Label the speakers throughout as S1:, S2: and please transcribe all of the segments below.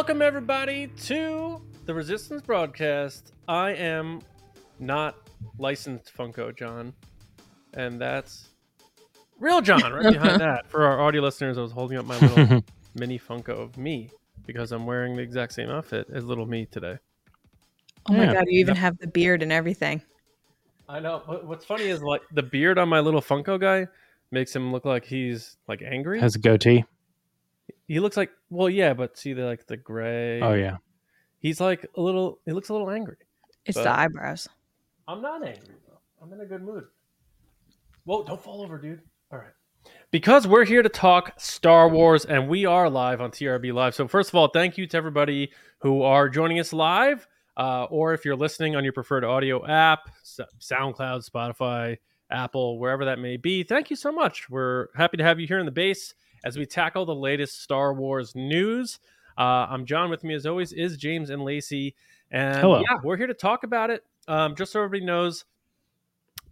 S1: Welcome, everybody, to the Resistance broadcast. I am not licensed Funko John, and that's real John right behind that. For our audio listeners, I was holding up my little mini Funko of me because I'm wearing the exact same outfit as little me today.
S2: Oh my
S3: Yeah.
S2: god, you even have the beard and everything.
S1: I know. What's funny is like the beard on my little Funko guy makes him look like he's like angry.
S3: Has a goatee.
S1: He looks like well, yeah, but see the like the gray.
S3: Oh yeah.
S1: He's like a little. He looks a little angry.
S2: It's
S1: But-
S2: the eyebrows.
S1: I'm not angry though. I'm in a good mood. Whoa! Don't fall over, dude. All right. Because we're here to talk Star Wars, and we are live on TRB Live. So first of all, thank you to everybody who are joining us live, uh, or if you're listening on your preferred audio app, SoundCloud, Spotify, Apple, wherever that may be. Thank you so much. We're happy to have you here in the base as we tackle the latest Star Wars news. Uh, I'm John. With me, as always, is James and Lacey. And
S3: Hello.
S1: yeah, we're here to talk about it. Um, just so everybody knows,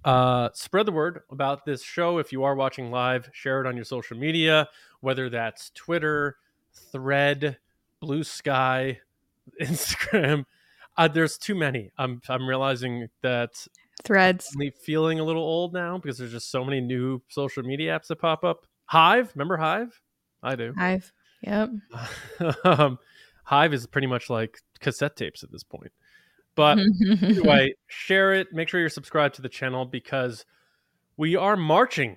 S1: uh, spread the word about this show. If you are watching live, share it on your social media, whether that's Twitter, Thread, Blue Sky, Instagram. Uh, there's too many. I'm I'm realizing that
S2: Threads.
S1: I'm feeling a little old now because there's just so many new social media apps that pop up. Hive, remember Hive? I do.
S2: I've yep.
S1: um, Hive is pretty much like cassette tapes at this point. But anyway, share it. Make sure you're subscribed to the channel because we are marching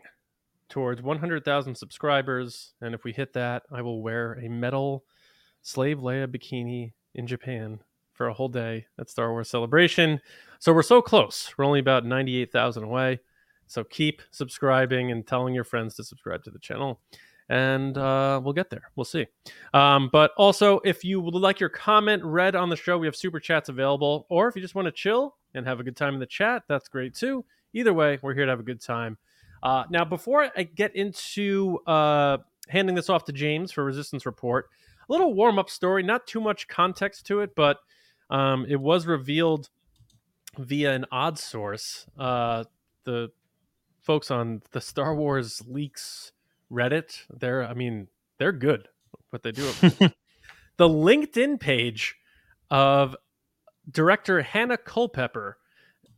S1: towards 100,000 subscribers. And if we hit that, I will wear a metal slave Leia bikini in Japan for a whole day at Star Wars Celebration. So we're so close. We're only about 98,000 away. So keep subscribing and telling your friends to subscribe to the channel. And uh, we'll get there. We'll see. Um, but also, if you would like your comment read on the show, we have super chats available. Or if you just want to chill and have a good time in the chat, that's great too. Either way, we're here to have a good time. Uh, now, before I get into uh, handing this off to James for Resistance Report, a little warm up story, not too much context to it, but um, it was revealed via an odd source. Uh, the folks on the Star Wars leaks Reddit, they're, I mean, they're good but they do. it. the LinkedIn page of director Hannah Culpepper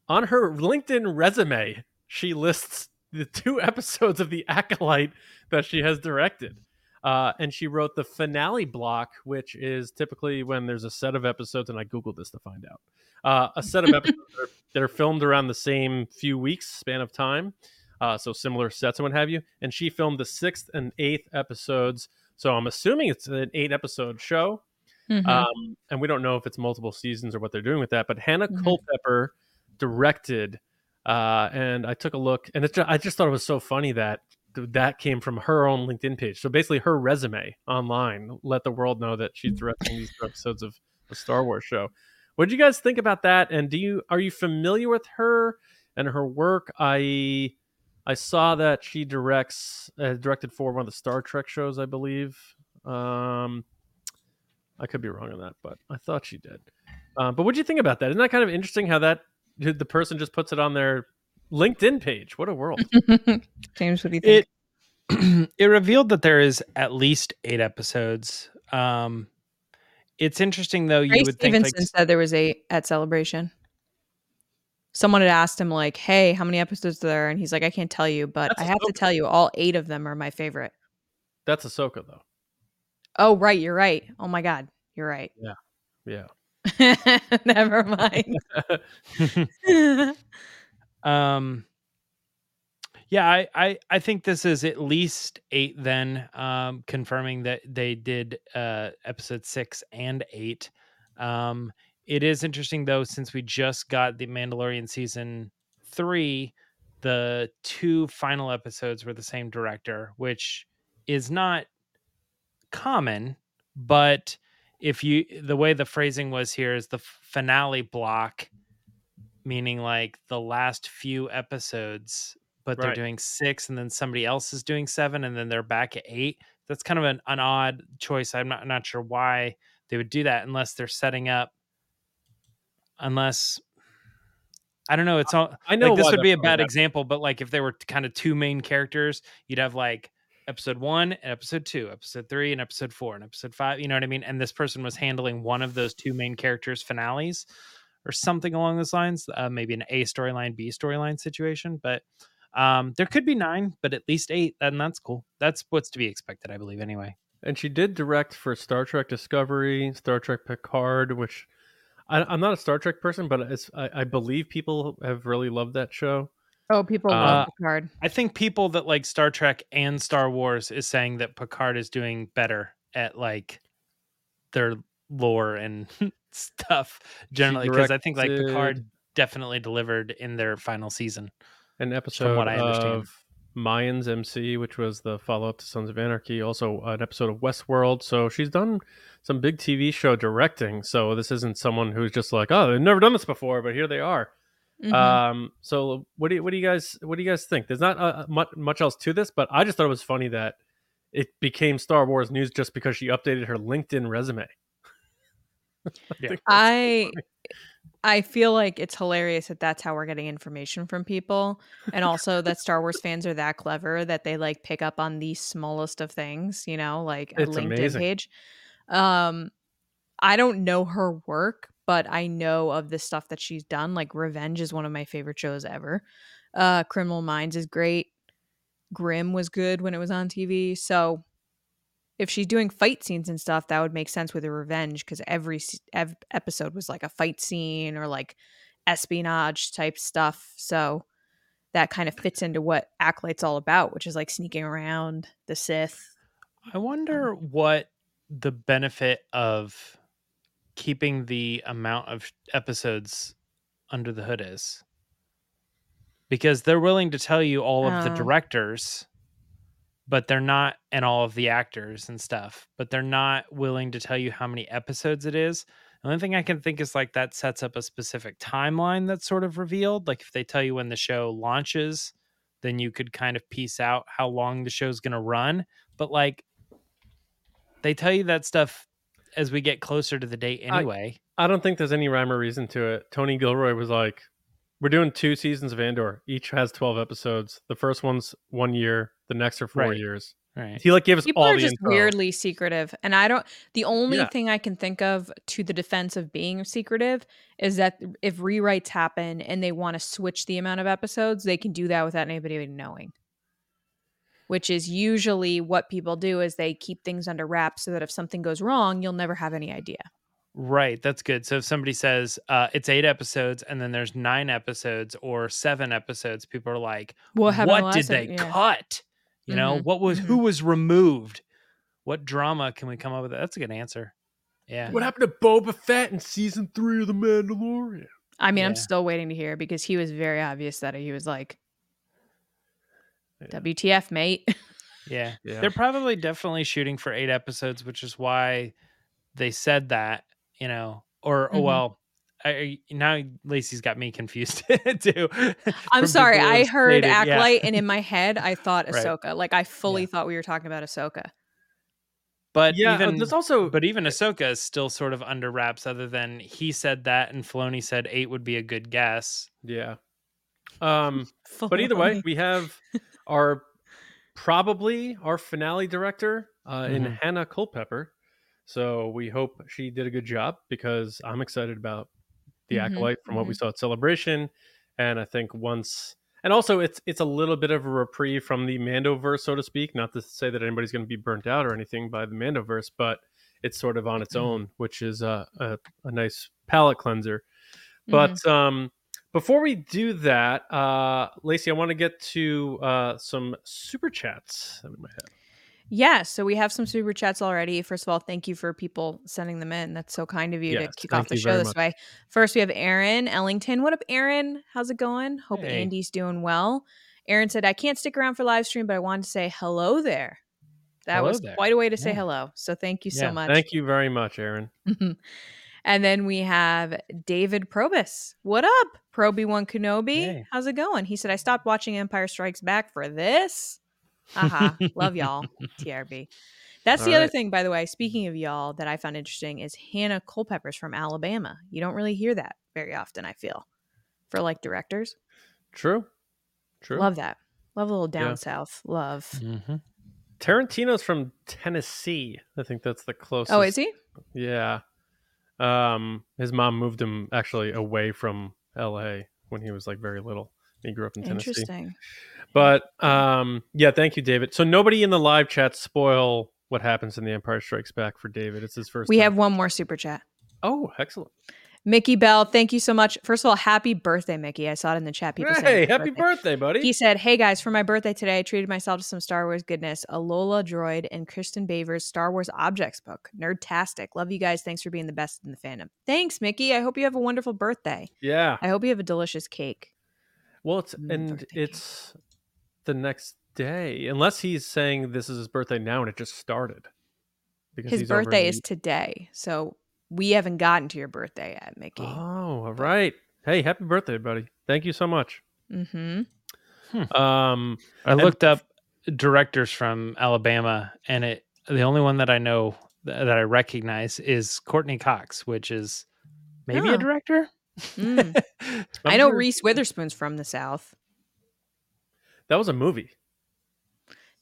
S1: on her LinkedIn resume, she lists the two episodes of The Acolyte that she has directed. Uh, and she wrote the finale block, which is typically when there's a set of episodes, and I Googled this to find out. Uh, a set of episodes that, are, that are filmed around the same few weeks span of time. Uh, so similar sets and what have you. And she filmed the sixth and eighth episodes. So I'm assuming it's an eight episode show.
S2: Mhm.
S1: Um, and we don't know if it's multiple seasons or what they're doing with that. But Hannah
S2: Mhm.
S1: Culpepper directed, uh, and I took a look, and it ju- I just thought it was so funny that th- that came from her own LinkedIn page. So basically, her resume online let the world know that she's directing these episodes of the Star Wars show. What did you guys think about that? And do you are you familiar with her and her work? I I saw that she directs uh, directed for one of the Star Trek shows, I believe. Um, I could be wrong on that, but I thought she did. Uh, but what do you think about that? Isn't that kind of interesting how that the person just puts it on their LinkedIn page? What a world!
S2: James, what do you think?
S3: It it revealed that there is at least eight episodes. Um, it's interesting though. You
S2: Ray
S3: would think
S2: Stevenson
S3: like
S2: said there was eight at Celebration. Someone had asked him like, "Hey, how many episodes are there?" And he's like, "I can't tell you, but I have to tell you, all eight of them are my favorite."
S1: That's Ahsoka, though.
S2: Oh, right, you're right. Oh my god, you're right.
S1: Yeah, yeah.
S2: Never mind.
S3: um yeah I, I i think this is at least eight then um confirming that they did uh episode six and eight. Um it is interesting though since we just got the mandalorian season three the two final episodes were the same director which is not common but if you the way the phrasing was here is the finale block meaning like the last few episodes but they're doing six and then somebody else is doing seven and then they're back at eight that's kind of an, an odd choice i'm not, not sure why they would do that unless they're setting up unless i don't know it's all
S1: I know
S3: like this would be a bad
S1: that.
S3: example but like if there were kind of two main characters you'd have like episode one and episode two, episode three and episode four and episode five. You know what I mean? And this person was handling one of those two main characters' finales or something along those lines. Uh, maybe an A storyline, B storyline situation. But um, there could be nine, but at least eight, and that's cool. That's what's to be expected, I believe, anyway.
S1: And she did direct for Star Trek Discovery, Star Trek Picard, which I, am not a Star Trek person, but I, I, believe people have really loved that show.
S2: Oh, people uh, love Picard.
S3: I think people that like Star Trek and Star Wars is saying that Picard is doing better at like their lore and stuff generally because I think like Picard definitely delivered in their final season.
S1: An episode from what I understand. of Mayans MC, which was the follow up to Sons of Anarchy, also an episode of Westworld. So she's done some big TV show directing. So this isn't someone who's just like, oh, they've never done this before, but here they are. Mm-hmm. Um, so what do you, what do you guys what do you guys think? There's not uh, much much else to this, but I just thought it was funny that it became Star Wars news just because she updated her LinkedIn resume.
S2: yeah. I I feel like it's hilarious that that's how we're getting information from people, and also that Star Wars fans are that clever that they like pick up on the smallest of things. You know, like a it's LinkedIn amazing. page. Um, I don't know her work, but I know of the stuff that she's done. Like Revenge is one of my favorite shows ever. Uh, Criminal Minds is great. Grimm was good when it was on TV. So if she's doing fight scenes and stuff, that would make sense with a revenge because every, every episode was like a fight scene or like espionage type stuff. So that kind of fits into what Acolyte's all about, which is like sneaking around the Sith.
S3: I wonder um, what the benefit of keeping the amount of episodes under the hood is. Because they're willing to tell you all of the oh. directors but they're not and all of the actors and stuff but they're not willing to tell you how many episodes it is. The only thing i can think is like that sets up a specific timeline that's sort of revealed like if they tell you when the show launches then you could kind of piece out how long the show's going to run but like they tell you that stuff as we get closer to the date anyway.
S1: I, I don't think there's any rhyme or reason to it. Tony gilroy was like we're doing two seasons of andor. Each has 12 episodes. The first one's one year the next are four right. years.
S3: Right.
S1: He like gave us
S2: People
S1: all
S2: are just
S1: info.
S2: weirdly secretive, and I don't. The only yeah. thing I can think of to the defense of being secretive is that if rewrites happen and they want to switch the amount of episodes, they can do that without anybody knowing. Which is usually what people do is they keep things under wraps so that if something goes wrong, you'll never have any idea.
S3: Right, that's good. So if somebody says uh, it's eight episodes and then there's nine episodes or seven episodes, people are like, "What, what did they yeah. cut?" You know, mm-hmm. what was who mm-hmm. was removed? What drama can we come up with? That's a good answer. Yeah.
S1: What happened to Boba Fett in season three of The Mandalorian?
S2: I mean, yeah. I'm still waiting to hear because he was very obvious that he was like, yeah. "WTF, mate."
S3: Yeah. yeah. They're probably definitely shooting for eight episodes, which is why they said that. You know, or oh, mm-hmm. oh well, I, now Lacey's got me confused too.
S2: I'm sorry. I heard stated, Acolyte, yeah. and in my head, I thought Ahsoka. Right. Like I fully yeah. thought we were talking about Ahsoka.
S3: But yeah, even there's also but even Ahsoka is still sort of under wraps. Other than he said that, and Filoni said eight would be a good guess.
S1: Yeah. Um. but either way, we have our probably our finale director uh, mm-hmm. in Hannah Culpepper. So we hope she did a good job because I'm excited about the mm-hmm, acolyte from mm-hmm. what we mm-hmm. saw at celebration and i think once and also it's it's a little bit of a reprieve from the mandoverse so to speak not to say that anybody's going to be burnt out or anything by the mandoverse but it's sort of on its mm-hmm. own which is a, a, a nice palate cleanser but mm-hmm. um before we do that uh lacey i want to get to uh some super chats in my head
S2: yeah, so we have some super chats already. First of all, thank you for people sending them in. That's so kind of you yes, to kick off the show this much. way. First, we have Aaron Ellington. What up, Aaron? How's it going? Hope hey. Andy's doing well. Aaron said, I can't stick around for live stream, but I wanted to say hello there. That hello was there. quite a way to yeah. say hello. So thank you yeah, so much.
S1: Thank you very much, Aaron.
S2: and then we have David Probus. What up, Proby One Kenobi? Hey. How's it going? He said, I stopped watching Empire Strikes Back for this. Uh-huh. Love y'all. TRB. That's All the other thing, by the way. Speaking of y'all, that I found interesting is Hannah Culpepper's from Alabama. You don't really hear that very often, I feel, for like directors.
S1: True. True.
S2: Love that. Love a little down yeah. south. Love. Mm-hmm.
S1: Tarantino's from Tennessee. I think that's the closest.
S2: Oh, is he?
S1: Yeah. Um, his mom moved him actually away from L.A. when he was like very little. He grew up in Tennessee.
S2: Interesting.
S1: But um, yeah, thank you, David. So nobody in the live chat spoil what happens in The Empire Strikes Back for David. It's his first.
S2: We
S1: time.
S2: have one more super chat.
S1: Oh, excellent.
S2: Mickey Bell, thank you so much. First of all, happy birthday, Mickey. I saw it in the chat. People
S1: hey, happy birthday. buddy.
S2: He said, Hey guys, for my birthday today, I treated myself to some Star Wars goodness, a Lola droid and Kristin Baver's Star Wars Objects book. Nerdtastic. Love you guys. Thanks for being the best in the fandom. Thanks, Mickey. I hope you have a wonderful birthday.
S1: yeah.
S2: I hope you have a delicious cake.
S1: Well, it's and it's the next day, unless he's saying this is his birthday now and it just started. Because
S2: His
S1: he's over in
S2: birthday
S1: the-
S2: is today. So we haven't gotten to your birthday yet, Mickey.
S1: Oh, all right. Hey, happy birthday, buddy. Thank you so much.
S2: Mm-hmm.
S1: Um,
S3: I
S1: And-
S3: looked up directors from Alabama, and it the only one that I know that I recognize is Courteney Cox, which is maybe
S2: Oh.
S3: a director.
S2: Mm.
S1: I'm
S2: know Reese Witherspoon's from the South.
S1: That was a movie.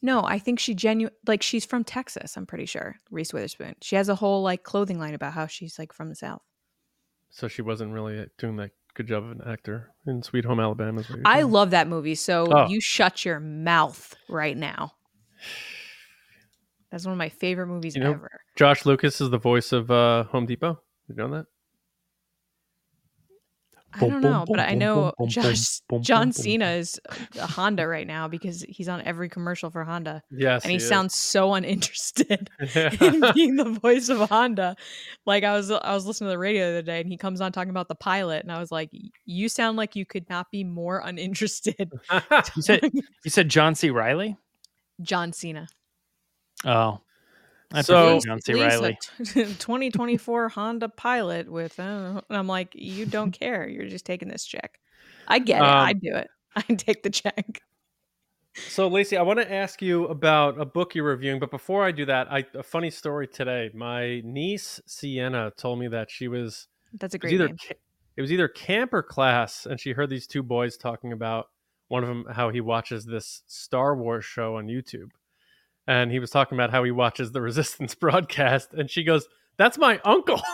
S2: No, I think she genuine like she's from Texas. I'm pretty sure Reese Witherspoon. She has a whole like clothing line about how she's like from the South.
S1: So she wasn't really doing that good job of an actor in Sweet Home Alabama. Is what you're
S2: I
S1: saying.
S2: love that movie. So
S1: Oh.
S2: you shut your mouth right now. That's one of my favorite movies
S1: You know-
S2: ever.
S1: Josh Lucas is the voice of uh, Home Depot. You know that?
S2: I don't know, but I know
S3: boom, boom,
S2: Josh,
S3: boom, boom,
S2: John Cena is a Honda right now because he's on every commercial for Honda,
S1: Yes.
S2: and he
S1: is.
S2: sounds so uninterested. in being the voice of Honda. Like I was I was listening to the radio the other day and he comes on talking about the pilot and I was like, You sound like you could not be more uninterested.
S3: You said you said John C. Reilly.
S2: John Cena.
S3: Oh, I
S1: So-
S3: prefer John C.
S2: Please,
S3: Reilly.
S2: a t- 2024 Honda Pilot with, uh, and I'm like, you don't care. You're just taking this check. I get it.
S1: Um,
S2: I'd do it. I'd take the check.
S1: So, Lacey, I want to ask you about a book you're reviewing, but before I do that, I, a funny story today. My niece Sienna told me that she was
S2: That's a
S1: it was
S2: great
S1: either
S2: name.
S1: it was either camp or class, and she heard these two boys talking about one of them how he watches this Star Wars show on YouTube, and he was talking about how he watches the Resistance broadcast, and she goes, "That's my uncle."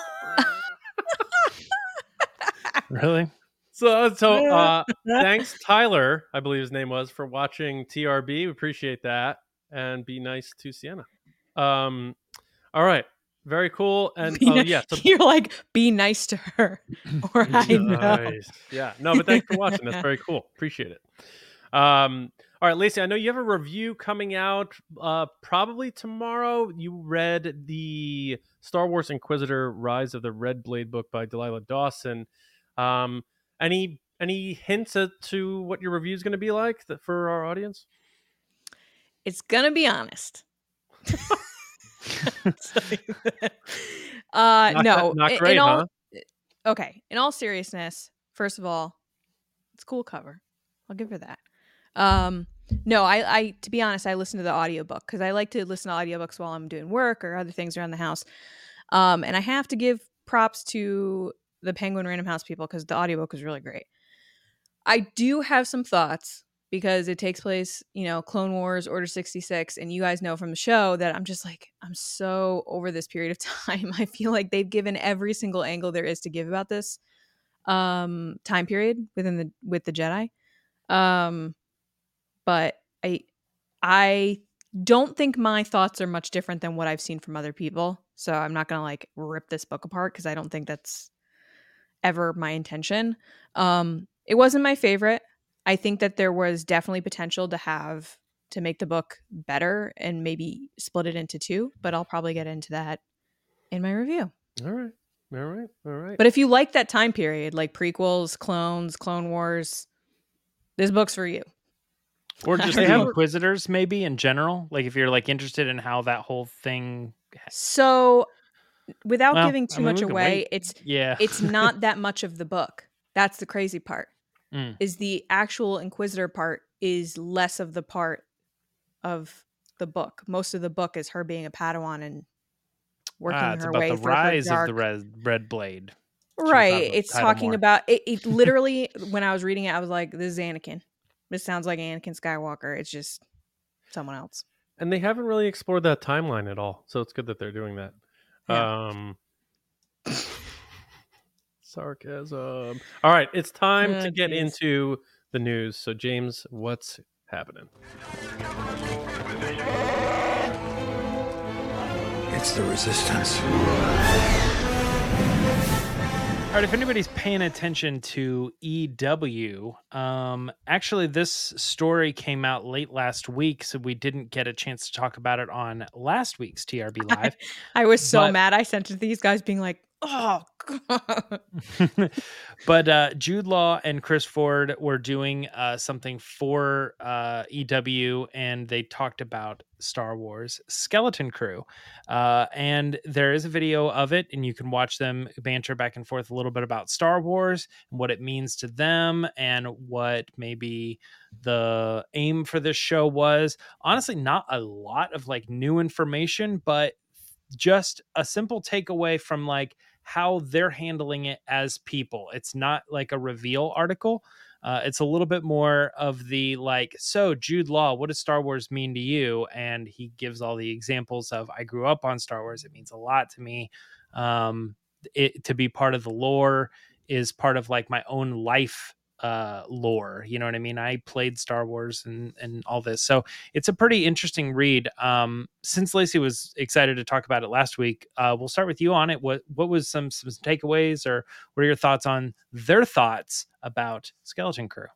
S3: Really?
S1: so, so uh, thanks, Tyler, I believe his name was, for watching TRB. We appreciate that, and be nice to Sienna. Um, all right, very cool, and
S2: Be
S1: oh yeah, so
S2: You're like, be nice to her. or I know.
S1: Nice. Yeah. No, but thanks for watching. That's very cool. Appreciate it. Um, all right, Lacey, I know you have a review coming out uh, probably tomorrow. You read the Star Wars Inquisitor Rise of the Red Blade book by Delilah Dawson. Um, any any hints as to what your review is going to be like for our audience?
S2: It's gonna be honest. uh
S1: Not
S2: no.
S1: not
S2: in- in
S1: great,
S2: all-
S1: huh?
S2: Okay. In all seriousness, first of all, it's a cool cover. I'll give her that. Um no, I, I to be honest, I listen to the audiobook because I like to listen to audiobooks while I'm doing work or other things around the house. Um, and I have to give props to the Penguin Random House people because the audiobook was really great. I do have some thoughts because it takes place, you know, Clone Wars, Order 66, and you guys know from the show that I'm just like, I'm so over this period of time. I feel like they've given every single angle there is to give about this um time period within the with the Jedi. Um but I I don't think my thoughts are much different than what I've seen from other people. So I'm not going to like rip this book apart cuz I don't think that's ever my intention. Um it wasn't my favorite. I think that there was definitely potential to have to make the book better and maybe split it into two, but I'll probably get into that in my review.
S1: All right. All right. All right.
S2: But if you like that time period, like prequels, clones, Clone Wars, this book's for you.
S3: Or just the
S2: have-
S3: Inquisitors, maybe in general. Like if you're like interested in how that whole thing.
S2: So, without
S3: Well,
S2: giving
S3: I
S2: too
S3: mean,
S2: much away, it's
S3: Yeah.
S2: it's not that much of the book. That's the crazy part.
S3: Mm.
S2: Is the actual Inquisitor part is less of the part of the book. Most of the book is her being a Padawan and working
S3: Ah, it's
S2: her
S3: about
S2: way
S3: the
S2: through her
S3: rise of
S2: dark
S3: the red, red blade.
S2: Right. It's talking
S3: Moore.
S2: about it, it literally when I was reading it, I was like, this is Anakin. This sounds like Anakin Skywalker. It's just someone else.
S1: and they haven't really explored that timeline at all. So it's good that they're doing that. Yeah. Um, sarcasm. All right, it's time oh, to get geez. into the news. So, James, what's happening?
S4: It's the resistance.
S3: All right, if anybody's paying attention to EW, um, actually, this story came out late last week, so we didn't get a chance to talk about it on last week's TRB Live.
S2: I, I was so but, mad. I sent it to these guys being like, oh god
S3: but uh, Jude Law and Chris Ford were doing uh, something for uh, EW, and they talked about Star Wars Skeleton Crew. Uh, and there is a video of it, and you can watch them banter back and forth a little bit about Star Wars and what it means to them, and what maybe the aim for this show was. Honestly, not a lot of like new information, but just a simple takeaway from like how they're handling it as people. It's not like a reveal article. Uh, it's a little bit more of the like, so Jude Law, what does Star Wars mean to you? And he gives all the examples of I grew up on Star Wars. It means a lot to me. Um, it to be part of the lore is part of like my own life uh lore you know what i mean? I played star wars and and all this so it's a pretty interesting read um since lacey was excited to talk about it last week uh we'll start with you on it. What what was some some takeaways or what are your thoughts on their thoughts about skeleton crew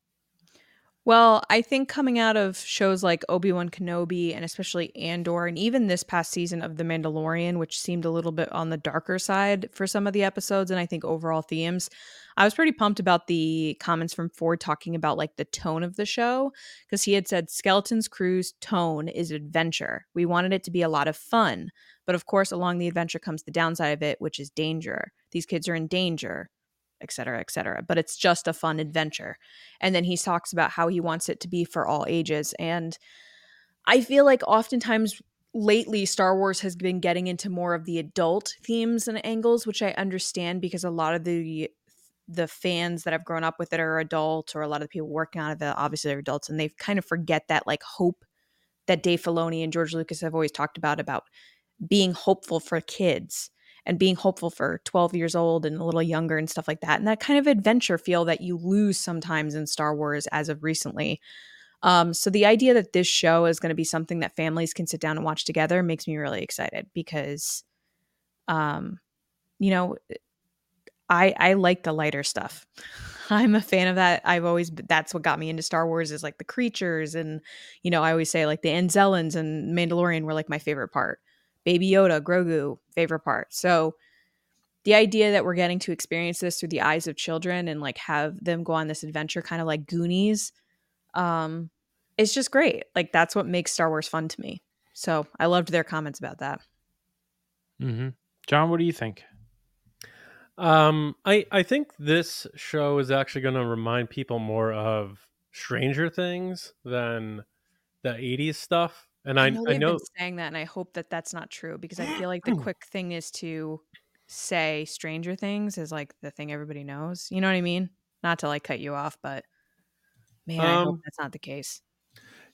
S2: well, I think coming out of shows like Obi Wan Kenobi and especially Andor, and even this past season of The Mandalorian, which seemed a little bit on the darker side for some of the episodes, and I think overall themes, I was pretty pumped about the comments from Ford talking about like the tone of the show because he had said Skeleton's Crew's tone is adventure. We wanted it to be a lot of fun, but of course, along the adventure comes the downside of it, which is danger. These kids are in danger et cetera, et cetera. But it's just a fun adventure. And then he talks about how he wants it to be for all ages. And I feel like oftentimes lately Star Wars has been getting into more of the adult themes and angles, which I understand because a lot of the the fans that have grown up with it are adults, or a lot of the people working on it obviously are adults, and they kind of forget that like hope that Dave Filoni and George Lucas have always talked about about being hopeful for kids and being hopeful for 12 years old and a little younger and stuff like that. And that kind of adventure feel that you lose sometimes in Star Wars as of recently. Um, so the idea that this show is going to be something that families can sit down and watch together makes me really excited because, um, you know, I I like the lighter stuff. I'm a fan of that. I've always that's what got me into Star Wars is like the creatures and you know I always say like the Anzellans and Mandalorian were like my favorite part. Baby Yoda, Grogu, favorite part. So the idea that we're getting to experience this through the eyes of children and like have them go on this adventure kind of like Goonies um it's just great. Like that's what makes Star Wars fun to me. So I loved their comments about that.
S3: Mm-hmm. John, what do you think?
S1: Um, I I think this show is actually going to remind people more of Stranger Things than the '80s stuff. And I, I know,
S2: I
S1: know
S2: been saying that, and I hope that that's not true because I feel like the quick thing is to say Stranger Things is like the thing everybody knows. You know what I mean? Not to like cut you off, but man, um, I hope um that's not the case.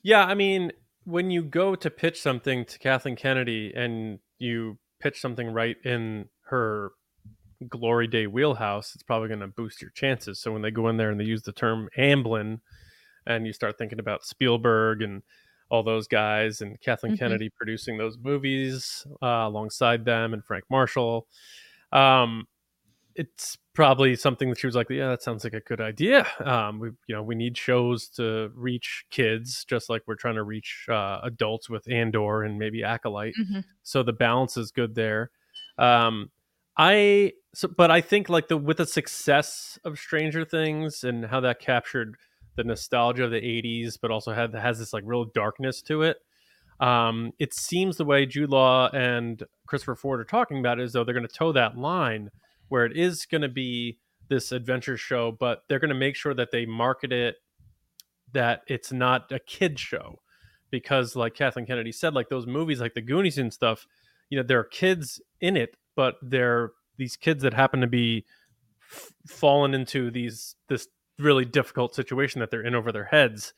S1: Yeah, I mean, when you go to pitch something to Kathleen Kennedy and you pitch something right in her glory day wheelhouse, it's probably going to boost your chances. So when they go in there and they use the term Amblin, and you start thinking about Spielberg and all those guys and Kathleen mm-hmm. Kennedy producing those movies uh, alongside them and Frank Marshall. Um, it's probably something that she was like, yeah, that sounds like a good idea. Um, we, you know, we need shows to reach kids, just like we're trying to reach uh, adults with Andor and maybe Acolyte. Mm-hmm. So the balance is good there. Um, I, so, but I think like the with the success of Stranger Things and how that captured the nostalgia of the 80s, but also had has this like real darkness to it. Um, it seems the way Jude Law and Christopher Ford are talking about it is though they're going to toe that line where it is going to be this adventure show, but they're going to make sure that they market it that it's not a kid show because like Kathleen Kennedy said, like those movies like the Goonies and stuff, you know, there are kids in it, but they're these kids that happen to be f- fallen into these this really difficult situation that they're in over their heads.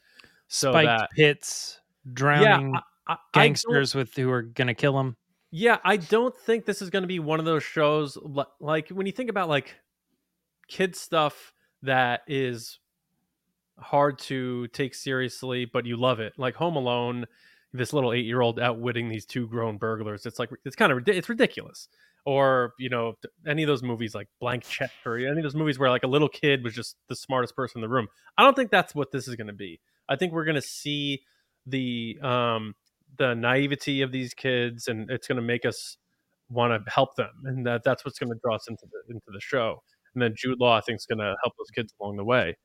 S1: So
S3: Spiked
S1: that
S3: pits, drowning.
S1: Yeah,
S3: gangsters with who are gonna kill them.
S1: Yeah, I don't think this is going to be one of those shows like when you think about like kid stuff that is hard to take seriously, but you love it. Like Home Alone, this little eight year old outwitting these two grown burglars. It's like it's kind of it's ridiculous. Or you know any of those movies like Blank Check or any of those movies where like a little kid was just the smartest person in the room. I don't think that's what this is going to be. I think we're going to see the um the naivety of these kids, and it's going to make us want to help them, and that that's what's going to draw us into the into the show. And then Jude Law, I think, is going to help those kids along the way.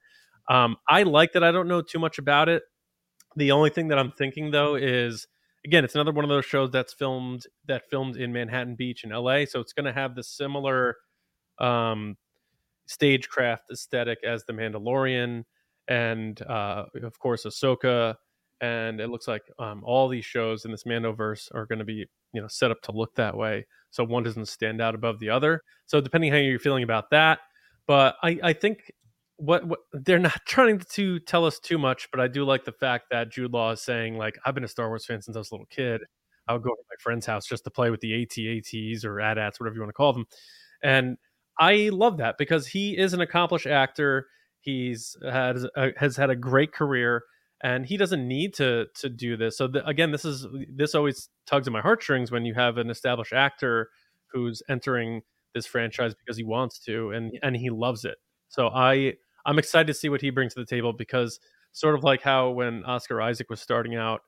S1: Um, I like that. I don't know too much about it. The only thing that I'm thinking though is, again, it's another one of those shows that's filmed that filmed in Manhattan Beach in LA, so it's going to have the similar um, stagecraft aesthetic as The Mandalorian, and uh, of course Ahsoka and it looks like um, all these shows in this Mandoverse are going to be you know set up to look that way, so one doesn't stand out above the other. So depending how you're feeling about that, but I, I think what, what they're not trying to tell us too much, but I do like the fact that Jude Law is saying like I've been a Star Wars fan since I was a little kid. I would go to my friend's house just to play with the AT-ATs or AT-ATs, whatever you want to call them, and I love that because he is an accomplished actor. He's had uh, has had a great career and he doesn't need to to do this. So the, again, this is this always tugs at my heartstrings when you have an established actor who's entering this franchise because he wants to and and he loves it. So I I'm excited to see what he brings to the table because sort of like how when Oscar Isaac was starting out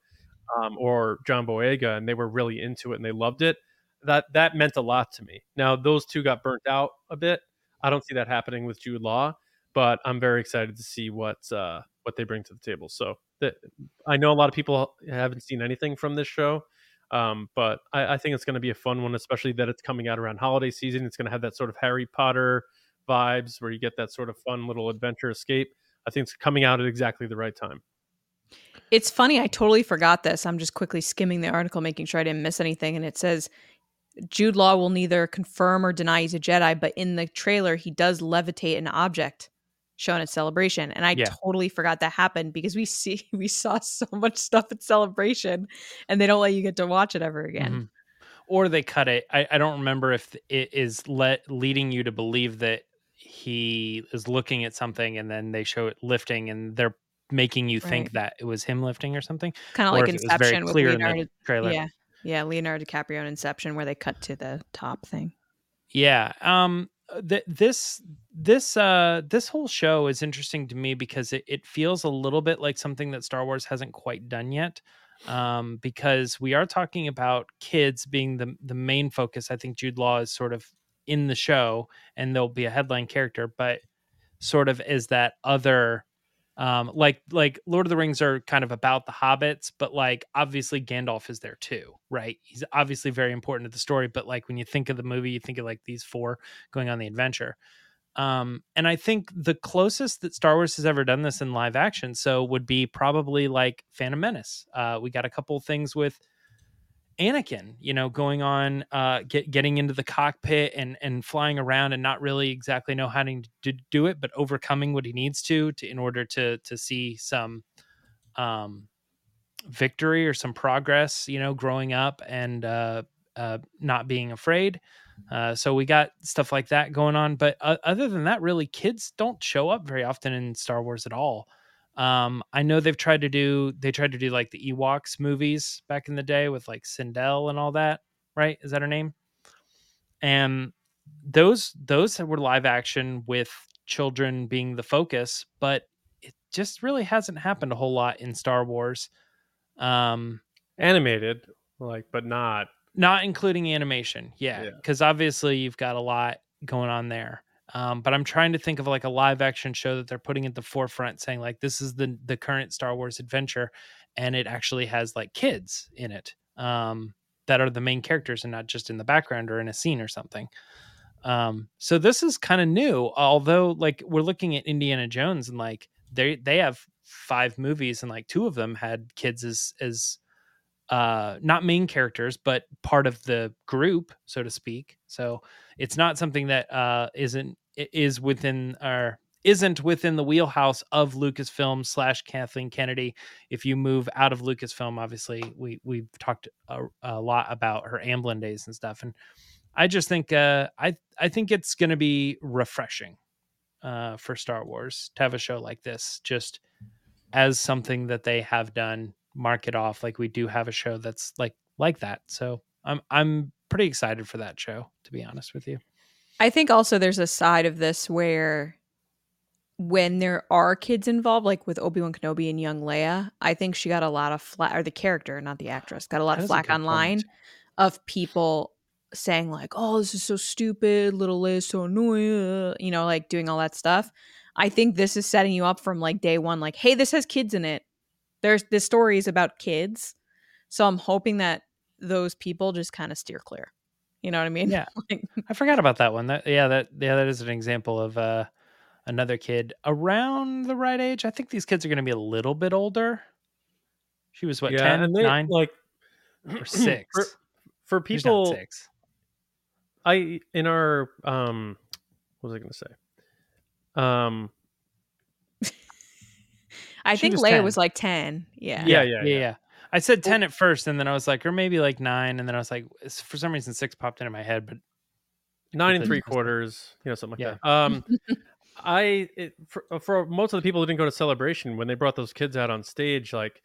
S1: um, or John Boyega and they were really into it and they loved it, that that meant a lot to me. Now those two got burnt out a bit. I don't see that happening with Jude Law, but I'm very excited to see what uh, what they bring to the table. So that I know a lot of people haven't seen anything from this show, um, but I, I, think it's going to be a fun one, especially that it's coming out around holiday season. It's going to have that sort of Harry Potter vibes where you get that sort of fun little adventure escape. I think it's coming out at exactly the right time.
S2: It's funny, I totally forgot this. I'm just quickly skimming the article, making sure I didn't miss anything. And it says Jude Law will neither confirm or deny he's a Jedi, but in the trailer, he does levitate an object shown at celebration and i yeah. totally forgot that happened because we see we saw so much stuff at celebration and they don't let you get to watch it ever again mm-hmm.
S3: or they cut it I, I don't remember if it is let leading you to believe that he is looking at something and then they show it lifting and they're making you think that it was him lifting or something
S2: kind of like inception with leonardo trailer yeah yeah leonardo dicaprio in inception where they cut to the top thing
S3: yeah um uh, th- this this uh this whole show is interesting to me because it, it feels a little bit like something that Star Wars hasn't quite done yet. Um, because we are talking about kids being the the main focus. I think Jude Law is sort of in the show and there'll be a headline character, but sort of is that other um like like lord of the rings are kind of about the hobbits but like obviously gandalf is there too right? He's obviously very important to the story but like when you think of the movie you think of like these four going on the adventure. Um and i think the closest that star wars has ever done this in live action so would be probably like phantom menace. Uh we got a couple things with Anakin, you know, going on, uh, get, getting into the cockpit and and flying around and not really exactly know how to do it, but overcoming what he needs to to in order to to see some um, victory or some progress, you know, growing up and uh, uh, not being afraid. Uh, so we got stuff like that going on, but uh, other than that, really, kids don't show up very often in Star Wars at all. Um, I know they've tried to do they tried to do like the Ewoks movies back in the day with like Cindel and all that, right? Is that her name? And those those were live action with children being the focus, but it just really hasn't happened a whole lot in Star Wars. Um,
S1: animated, like, but not
S3: not including animation. Yeah, because yeah. obviously you've got a lot going on there. Um, but I'm trying to think of like a live action show that they're putting at the forefront, saying like this is the the current Star Wars adventure, and it actually has like kids in it um, that are the main characters and not just in the background or in a scene or something. Um, so this is kind of new, although like we're looking at Indiana Jones and like they they have five movies and like two of them had kids as as uh not main characters but part of the group so to speak so it's not something that uh isn't is within our isn't within the wheelhouse of Lucasfilm slash Kathleen Kennedy. If you move out of Lucasfilm, obviously we we've talked a, a lot about her Amblin days and stuff, and I just think uh, I I think it's going to be refreshing uh, for Star Wars to have a show like this, just as something that they have done. Mark it off like we do have a show that's like like that. So I'm I'm pretty excited for that show, to be honest with you.
S2: I think also there's a side of this where when there are kids involved, like with Obi Wan Kenobi and young Leia, I think she got a lot of flack, or the character, not the actress, got a lot that of flack online point. of people saying like, "Oh, this is so stupid, little Leia's so annoying," you know, like doing all that stuff. I think this is setting you up from like day one, like, "Hey, this has kids in it. There's this story is about kids." So I'm hoping that those people just kind of steer clear. You know what I mean?
S3: Yeah. like, I forgot about that one. That yeah, that yeah, that is an example of uh another kid around the right age. I think these kids are going to be a little bit older. She was what yeah, 10, they, 9,
S1: like
S3: or 6.
S1: For, for people six. I in our um what was I going to say? Um
S2: I think was Leia 10. was like 10.
S3: Yeah. Yeah, yeah, yeah. yeah. I said 10 at first and then I was like or maybe like 9 and then I was like for some reason 6 popped into my head but
S1: nine and three quarters, you know, something like yeah. that. Um, I it, for, for most of the people who didn't go to celebration when they brought those kids out on stage, like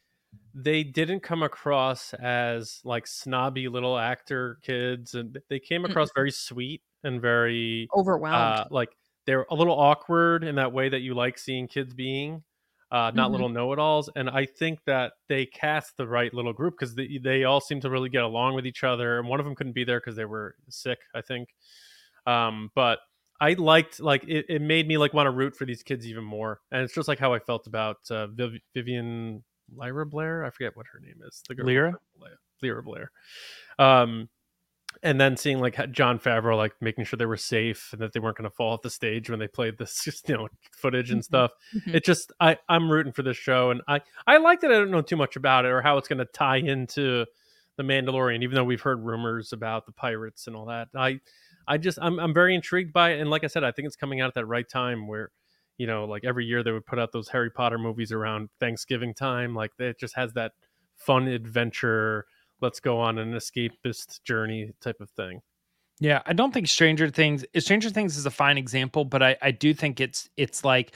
S1: they didn't come across as like snobby little actor kids, and they came across very sweet and very
S2: overwhelmed. Uh,
S1: like they're a little awkward in that way that you like seeing kids being. Uh, not mm-hmm. little know-it-alls, and I think that they cast the right little group because they, they all seem to really get along with each other. And one of them couldn't be there because they were sick, I think. Um, but I liked like it, it made me like want to root for these kids even more, and it's just like how I felt about uh, Viv- Vivian Lyra Blair. I forget what her name is.
S3: The girl Lyra,
S1: Lyra Blair. Um, and then seeing like Jon Favreau like making sure they were safe and that they weren't going to fall off the stage when they played this just you know footage and mm-hmm. stuff. Mm-hmm. It just I I'm rooting for this show, and I I like that I don't know too much about it or how it's going to tie into the Mandalorian, even though we've heard rumors about the pirates and all that. I I just I'm I'm very intrigued by it, and like I said, I think it's coming out at that right time where, you know, like every year they would put out those Harry Potter movies around Thanksgiving time. Like it just has that fun adventure. Let's go on an escapist journey type of thing.
S3: Yeah, I don't think Stranger Things Stranger Things is a fine example, but I I do think it's it's like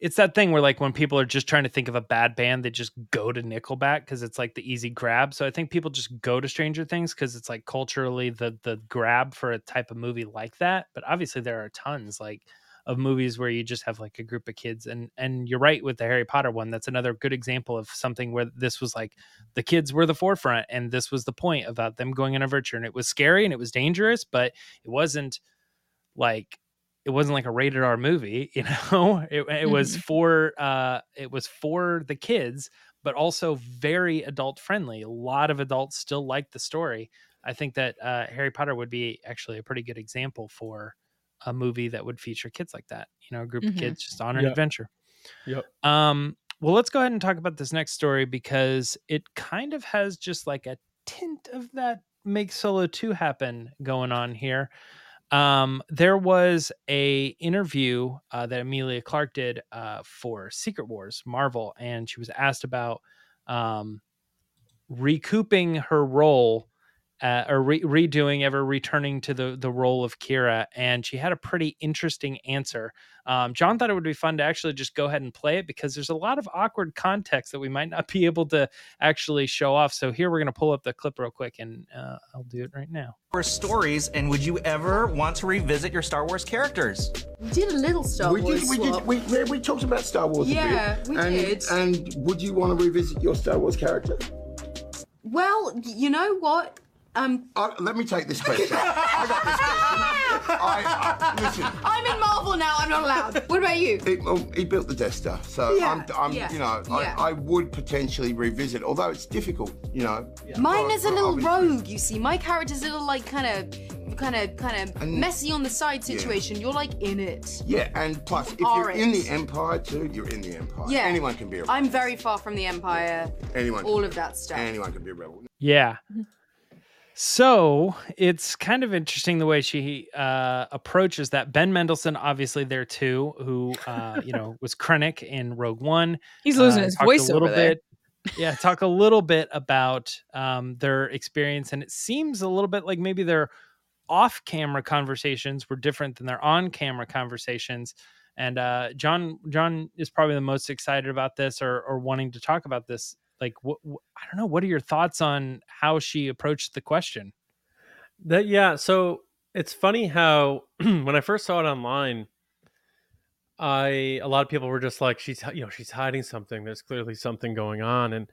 S3: it's that thing where like when people are just trying to think of a bad band, they just go to Nickelback because it's like the easy grab. So I think people just go to Stranger Things because it's like culturally the the grab for a type of movie like that. But obviously there are tons like of movies where you just have like a group of kids and and you're right with the Harry Potter one. That's another good example of something where this was like the kids were the forefront and this was the point about them going on a adventure and it was scary and it was dangerous, but it wasn't like it wasn't like a rated R movie, you know. It, it was mm-hmm. for uh, it was for the kids, but also very adult friendly. A lot of adults still like the story. I think that uh, Harry Potter would be actually a pretty good example for a movie that would feature kids like that. You know, a group mm-hmm. of kids just on an yep. adventure.
S1: Yep.
S3: Um. Well, let's go ahead and talk about this next story because it kind of has just like a tint of that make Solo 2 happen going on here. Um, there was a interview uh, that Emilia Clarke did uh, for Secret Wars Marvel, and she was asked about um, recouping her role uh, or re- redoing ever returning to the the role of Qi'ra, and she had a pretty interesting answer. Um, John thought it would be fun to actually just go ahead and play it because there's a lot of awkward context that we might not be able to actually show off. So here we're going to pull up the clip real quick, and uh, I'll do it right now.
S5: For stories, and would you ever want to revisit your Star Wars characters?
S6: We did a little Star
S7: we
S6: Wars.
S7: Did, we did. We, we, we talked about Star Wars.
S6: Yeah, we
S7: and,
S6: did.
S7: And would you want to revisit your Star Wars character?
S6: Well, you know what? Um,
S7: uh, let me take this question. I got this question. I, I, listen.
S6: I'm in Marvel now. I'm not allowed. What about you?
S7: It, well, he built the Death Star, so yeah, I'm, I'm yeah, you know, yeah. I, I, would potentially revisit, although it's difficult, you know.
S6: Mine is a little rogue. You see, my character's a little like kind of kind of kind of messy on the side situation. Yeah. You're like in it.
S7: Yeah, and plus, if you're it. in the Empire too, you're in the Empire. Yeah, anyone can be a rebel.
S6: I'm very far from the Empire.
S7: Anyone.
S6: All of that stuff.
S7: Anyone can be a rebel.
S3: Yeah. So it's kind of interesting the way she uh, approaches that. Ben Mendelsohn, obviously there too, who uh, you know was Krennic in Rogue One.
S2: He's losing uh, his voice a little bit.
S3: yeah, talk a little bit about um, their experience, and it seems a little bit like maybe their off-camera conversations were different than their on-camera conversations. And uh, John John is probably the most excited about this, or or wanting to talk about this like what, i don't know what are your thoughts on how she approached the question?
S1: That yeah so it's funny how when i first saw it online i a lot of people were just like she's you know she's hiding something. There's clearly something going on. And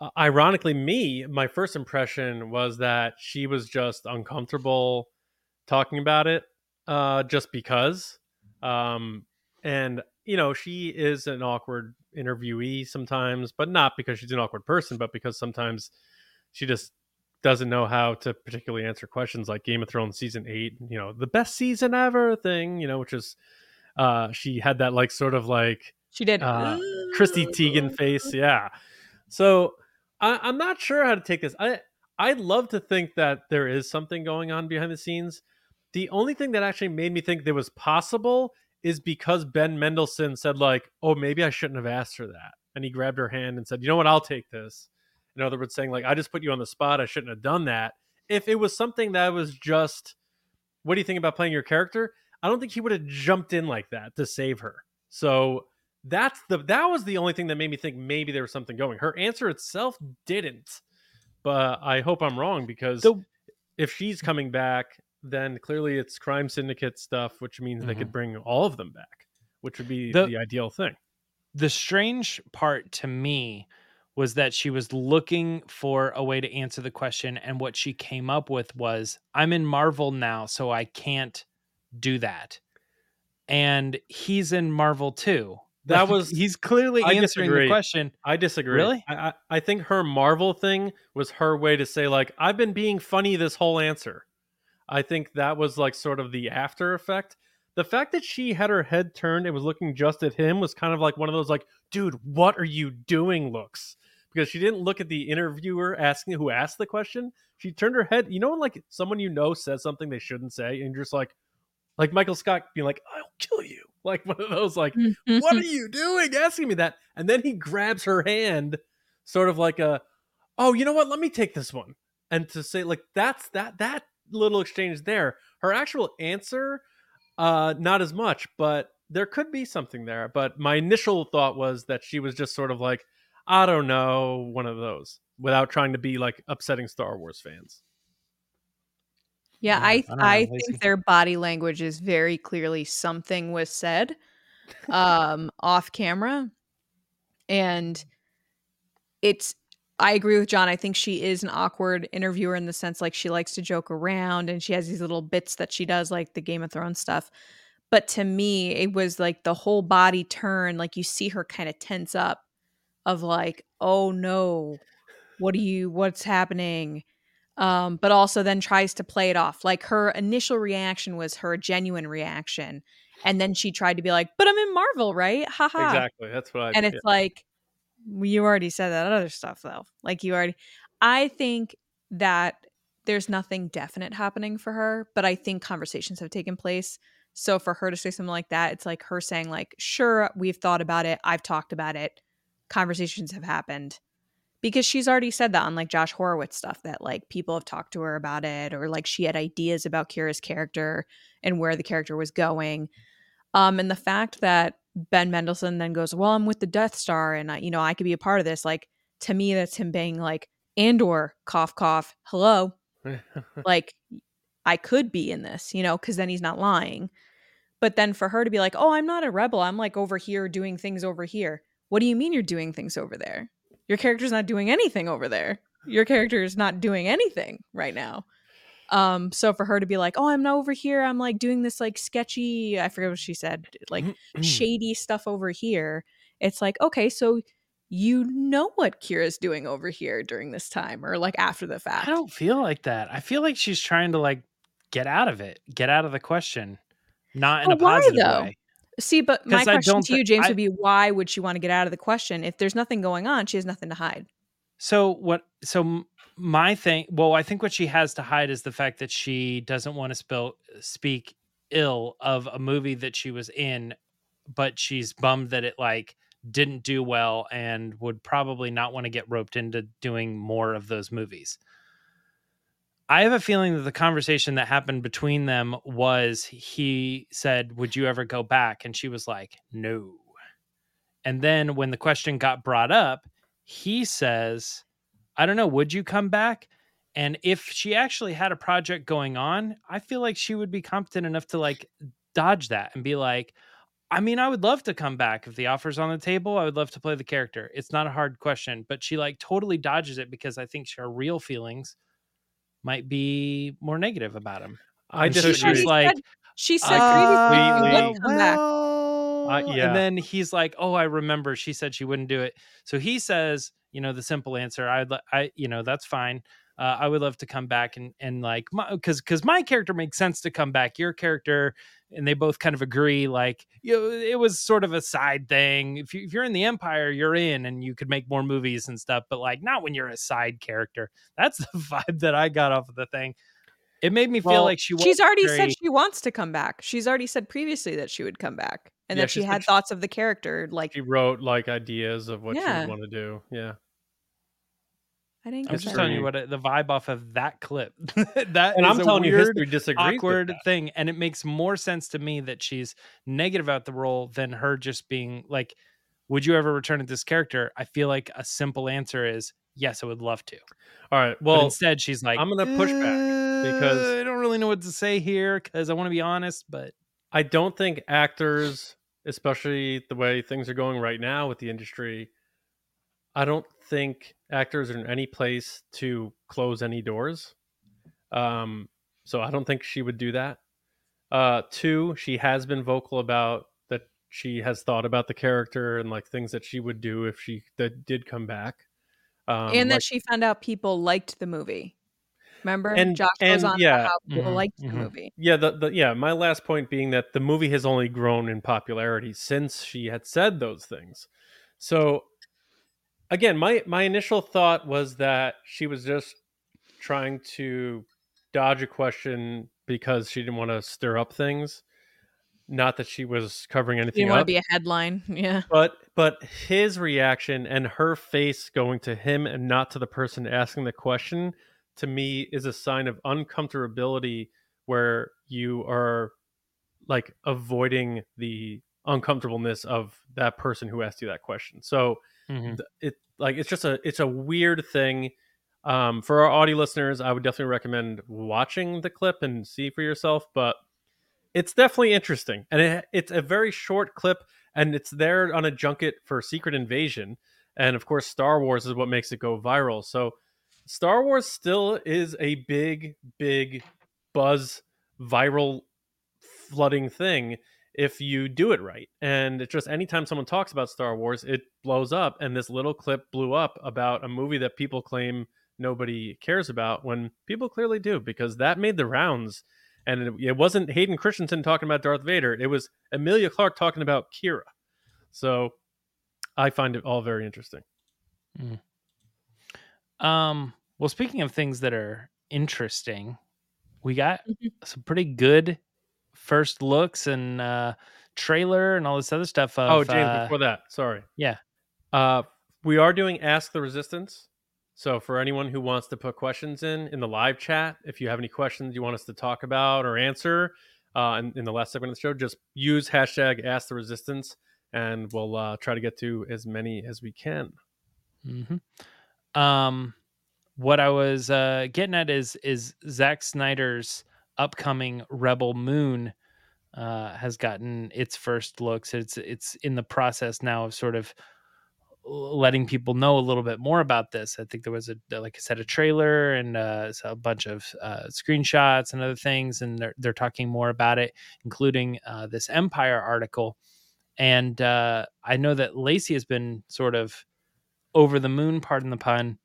S1: uh, ironically me my first impression was that she was just uncomfortable talking about it uh just because um and you know she is an awkward interviewee sometimes, but not because she's an awkward person, but because sometimes she just doesn't know how to particularly answer questions like Game of Thrones season eight, you know, the best season ever thing, you know, which is uh she had that like sort of like
S2: she did
S1: uh, Chrissy Teigen face, yeah. So I, I'm not sure how to take this. I I'd love to think that there is something going on behind the scenes. The only thing that actually made me think there was possible is because Ben Mendelsohn said like, "Oh, maybe I shouldn't have asked her that," and he grabbed her hand and said, "You know what? I'll take this." In other words, saying like, "I just put you on the spot. I shouldn't have done that." If it was something that was just, "What do you think about playing your character?" I don't think he would have jumped in like that to save her. So that's the that was the only thing that made me think maybe there was something going. Her answer itself didn't, but I hope I'm wrong because the, if she's coming back then clearly it's crime syndicate stuff, which means mm-hmm. they could mm-hmm. bring all of them back, which would be the, the ideal thing.
S3: The strange part to me was that she was looking for a way to answer the question, and what she came up with was, "I'm in Marvel now, so I can't do that." And he's in Marvel too.
S1: That was
S3: he's clearly I answering disagree. the question.
S1: I disagree.
S3: Really?
S1: I, I, I think her Marvel thing was her way to say like I've been being funny this whole answer. I think that was like sort of the after effect. The fact that she had her head turned and was looking just at him was kind of like one of those like, dude, what are you doing looks. Because she didn't look at the interviewer asking who asked the question. She turned her head. You know when like someone you know says something they shouldn't say, and you're just like, like Michael Scott being like, "I'll kill you," like one of those like, "What are you doing?" asking me that, and then he grabs her hand, sort of like a, "Oh, you know what? Let me take this one," and to say like that's that that little exchange there. Her actual answer, uh, not as much, but there could be something there. But my initial thought was that she was just sort of like, I don't know, one of those, without trying to be like upsetting Star Wars fans.
S2: Yeah, I I, I think their body language is very clearly something was said um off camera and it's I agree with John. I think she is an awkward interviewer in the sense like she likes to joke around and she has these little bits that she does, like the Game of Thrones stuff. But to me, it was like the whole body turn, like you see her kind of tense up of like, oh no, what are you, what's happening? Um, but also then tries to play it off. Like her initial reaction was her genuine reaction. And then she tried to be like, but I'm in Marvel, right? Haha.
S1: Exactly. That's what I
S2: And it's yeah. like, you already said that other stuff though. Like you already I think that there's nothing definite happening for her, but I think conversations have taken place. So for her to say something like that, it's like her saying like, "Sure, we've thought about it. I've talked about it. Conversations have happened." Because she's already said that on like Josh Horowitz stuff that like people have talked to her about it or like she had ideas about Qi'ra's character and where the character was going. Um and the fact that Ben Mendelsohn then goes, "Well, I'm with the Death Star, and I, you know I could be a part of this." Like to me, that's him being like, "Andor, cough, cough, hello." like I could be in this, you know, because then he's not lying. But then for her to be like, "Oh, I'm not a rebel. I'm like over here doing things over here." What do you mean you're doing things over there? Your character's not doing anything over there. Your character is not doing anything right now. Um, so for her to be like, "Oh, I'm not over here. I'm like doing this like sketchy. I forget what she said, like shady stuff over here." It's like, okay, so you know what Qi'ra's doing over here during this time, or like after the fact.
S3: I don't feel like that. I feel like she's trying to like get out of it, get out of the question, not in but a positive why, way.
S2: See, but my question to you, James, I, would be why would she want to get out of the question if there's nothing going on? She has nothing to hide.
S3: So what? So my thing well i think what she has to hide is the fact that she doesn't want to spill speak ill of a movie that she was in but she's bummed that it like didn't do well and would probably not want to get roped into doing more of those movies. I have a feeling that the conversation that happened between them was he said would you ever go back? And she was like no. And then when the question got brought up he says I don't know, would you come back? And if she actually had a project going on, I feel like she would be competent enough to like dodge that and be like, I mean, I would love to come back if the offer's on the table. I would love to play the character. It's not a hard question, but she like totally dodges it because I think her real feelings might be more negative about him.
S1: I just so
S2: she's like, she said uh, previously, well,
S3: uh, yeah. And then he's like, "Oh, I remember. She said she wouldn't do it." So he says, you know the simple answer i'd i you know that's fine uh, i would love to come back and and like because because my character makes sense to come back your character and they both kind of agree like you know, it was sort of a side thing if, you, if you're in the empire you're in and you could make more movies and stuff but like not when you're a side character that's the vibe that i got off of the thing it made me feel well, like she
S2: she's already very... said she wants to come back she's already said previously that she would come back and yeah, that she had thoughts of the character like
S1: she wrote like ideas of what yeah. she would want to do yeah
S2: I didn't.
S3: I'm just telling you what the vibe off of that clip. that and I'm telling you, history disagrees. Awkward thing, and it makes more sense to me that she's negative about the role than her just being like, "Would you ever return to this character?" I feel like a simple answer is yes, I would love to.
S1: All right. Well,
S3: but instead, she's like,
S1: "I'm going to push back eh,
S3: because I don't really know what to say here because I want to be honest, but
S1: I don't think actors, especially the way things are going right now with the industry." I don't think actors are in any place to close any doors. Um, so I don't think she would do that. Uh, two, she has been vocal about that she has thought about the character and like things that she would do if she that did come back.
S2: Um, and that like, she found out people liked the movie. Remember, and Josh goes and, on yeah, how people mm-hmm, liked mm-hmm. the movie.
S1: Yeah, the, the yeah. My last point being that the movie has only grown in popularity since she had said those things. So again, my my initial thought was that she was just trying to dodge a question because she didn't want to stir up things. Not that she was covering anything.
S2: You want to be a headline, yeah.
S1: But but his reaction and her face going to him and not to the person asking the question to me is a sign of uncomfortability where you are like avoiding the uncomfortableness of that person who asked you that question. So Mm-hmm. It like it's just a it's a weird thing. Um, for our audio listeners, I would definitely recommend watching the clip and see for yourself. But it's definitely interesting, and it, it's a very short clip, and it's there on a junket for Secret Invasion, and of course, Star Wars is what makes it go viral. So, Star Wars still is a big, big buzz, viral, flooding thing if you do it right. And it's just anytime someone talks about Star Wars, it blows up. And this little clip blew up about a movie that people claim nobody cares about when people clearly do, because that made the rounds. And it, wasn't Hayden Christensen talking about Darth Vader, it was Emilia Clarke talking about Qi'ra. So I find it all very interesting.
S3: Mm. Um, well, speaking of things that are interesting, we got mm-hmm. some pretty good first looks and uh, trailer and all this other stuff. Of,
S1: oh, James,
S3: uh,
S1: before that, sorry.
S3: Yeah.
S1: Uh, we are doing Ask the Resistance. So for anyone who wants to put questions in in the live chat, if you have any questions you want us to talk about or answer uh, in, in the last segment of the show, just use hashtag Ask the Resistance, and we'll uh, try to get to as many as we can.
S3: Mm-hmm. Um, what I was uh, getting at is is Zack Snyder's upcoming Rebel Moon uh, has gotten its first looks. It's it's in the process now of sort of letting people know a little bit more about this. I think there was a like I said a trailer and uh, a bunch of uh, screenshots and other things, and they're they're talking more about it, including uh, this Empire article. And uh, I know that Lacey has been sort of over the moon, pardon the pun,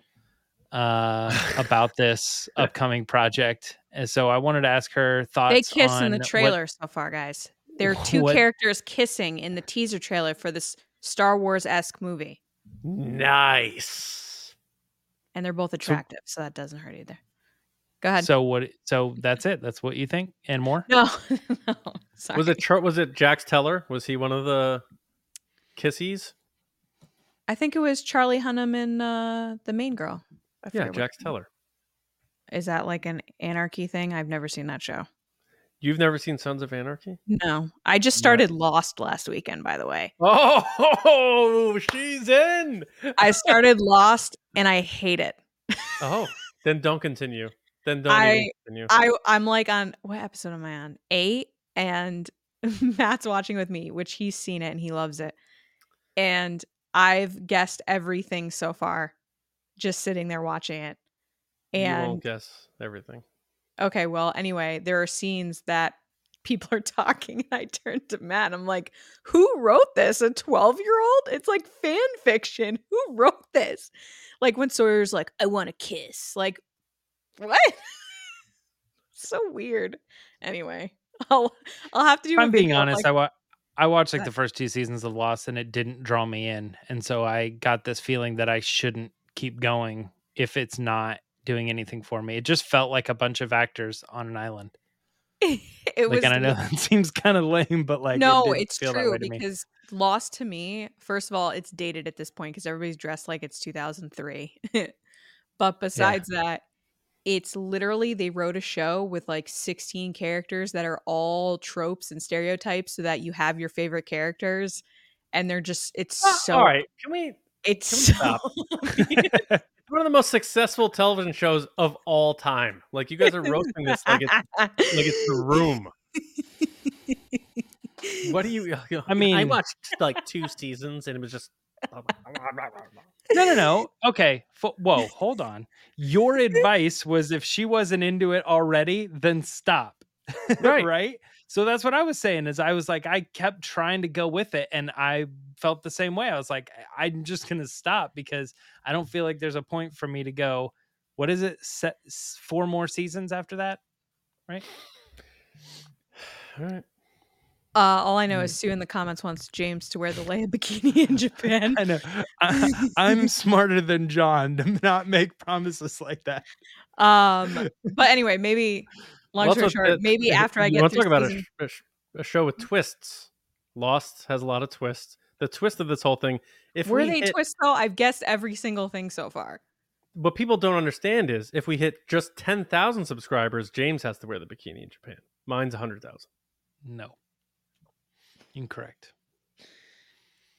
S3: uh, about this upcoming project. And so I wanted to ask her thoughts.
S2: They kiss in the trailer what, so far, guys. There are two what, characters kissing in the teaser trailer for this Star Wars esque movie.
S1: Nice.
S2: and they're both attractive, so, so that doesn't hurt either. Go ahead.
S3: So what? So that's it. That's what you think, and more.
S2: No, no. Sorry.
S1: Was it was it Jax Teller? Was he one of the kissies?
S2: I think it was Charlie Hunnam and uh, the main girl.
S1: I yeah, Jax Teller.
S2: Is that like an anarchy thing? I've never seen that show.
S1: You've never seen Sons of Anarchy?
S2: No, I just started no. Lost last weekend. By the way.
S1: Oh, she's in.
S2: I started Lost and I hate it.
S1: oh, then don't continue. Then don't
S2: I,
S1: continue.
S2: I I'm like on what episode am I on? Eight, and Matt's watching with me, which he's seen it and he loves it. And I've guessed everything so far, just sitting there watching it. And
S1: you won't guess everything.
S2: Okay, well, anyway, there are scenes that people are talking, and I turn to Matt. I'm like, "Who wrote this? A 12 year old? It's like fan fiction. Who wrote this?" Like when Sawyer's like, "I want a kiss." Like, what? so weird. Anyway, I'll I'll have to do.
S3: I'm being honest. Like, I wa- I watched like the first two seasons of Lost, and it didn't draw me in, and so I got this feeling that I shouldn't keep going if it's not doing anything for me. It just felt like a bunch of actors on an island.
S2: it
S3: like,
S2: was
S3: and I know that seems kind of lame, but like
S2: no,
S3: it
S2: it's true because me. Lost to me, first of all, it's dated at this point because everybody's dressed like it's 2003. but besides yeah. that, it's literally they wrote a show with like 16 characters that are all tropes and stereotypes so that you have your favorite characters and they're just it's uh, so
S1: all right can we
S2: it's
S1: can we so one of the most successful television shows of all time. Like you guys are roasting this like it's like it's the room. What do you
S3: i mean
S1: i watched like two seasons and it was just
S3: no, no, no. Okay. F- whoa, hold on. Your advice was if she wasn't into it already, then stop.
S1: Right.
S3: right. So that's what I was saying is I was like, I kept trying to go with it and I felt the same way. I was like, I'm just going to stop because I don't feel like there's a point for me to go. What is it? Set four more seasons after that. Right.
S1: All right.
S2: Uh, all I know is mm. Sue in the comments wants James to wear the Leia bikini in Japan.
S3: I know. I, am smarter than John to not make promises like that.
S2: Um, but anyway, maybe long well, story short, uh, maybe after I get.
S1: Want to talk about a, a, show with twists? Lost has a lot of twists. The twist of this whole thing. If
S2: were
S1: we
S2: they
S1: hit,
S2: twists though? I've guessed every single thing so far.
S1: What people don't understand is if we hit just ten thousand subscribers, James has to wear the bikini in Japan. Mine's hundred thousand.
S3: No. Incorrect.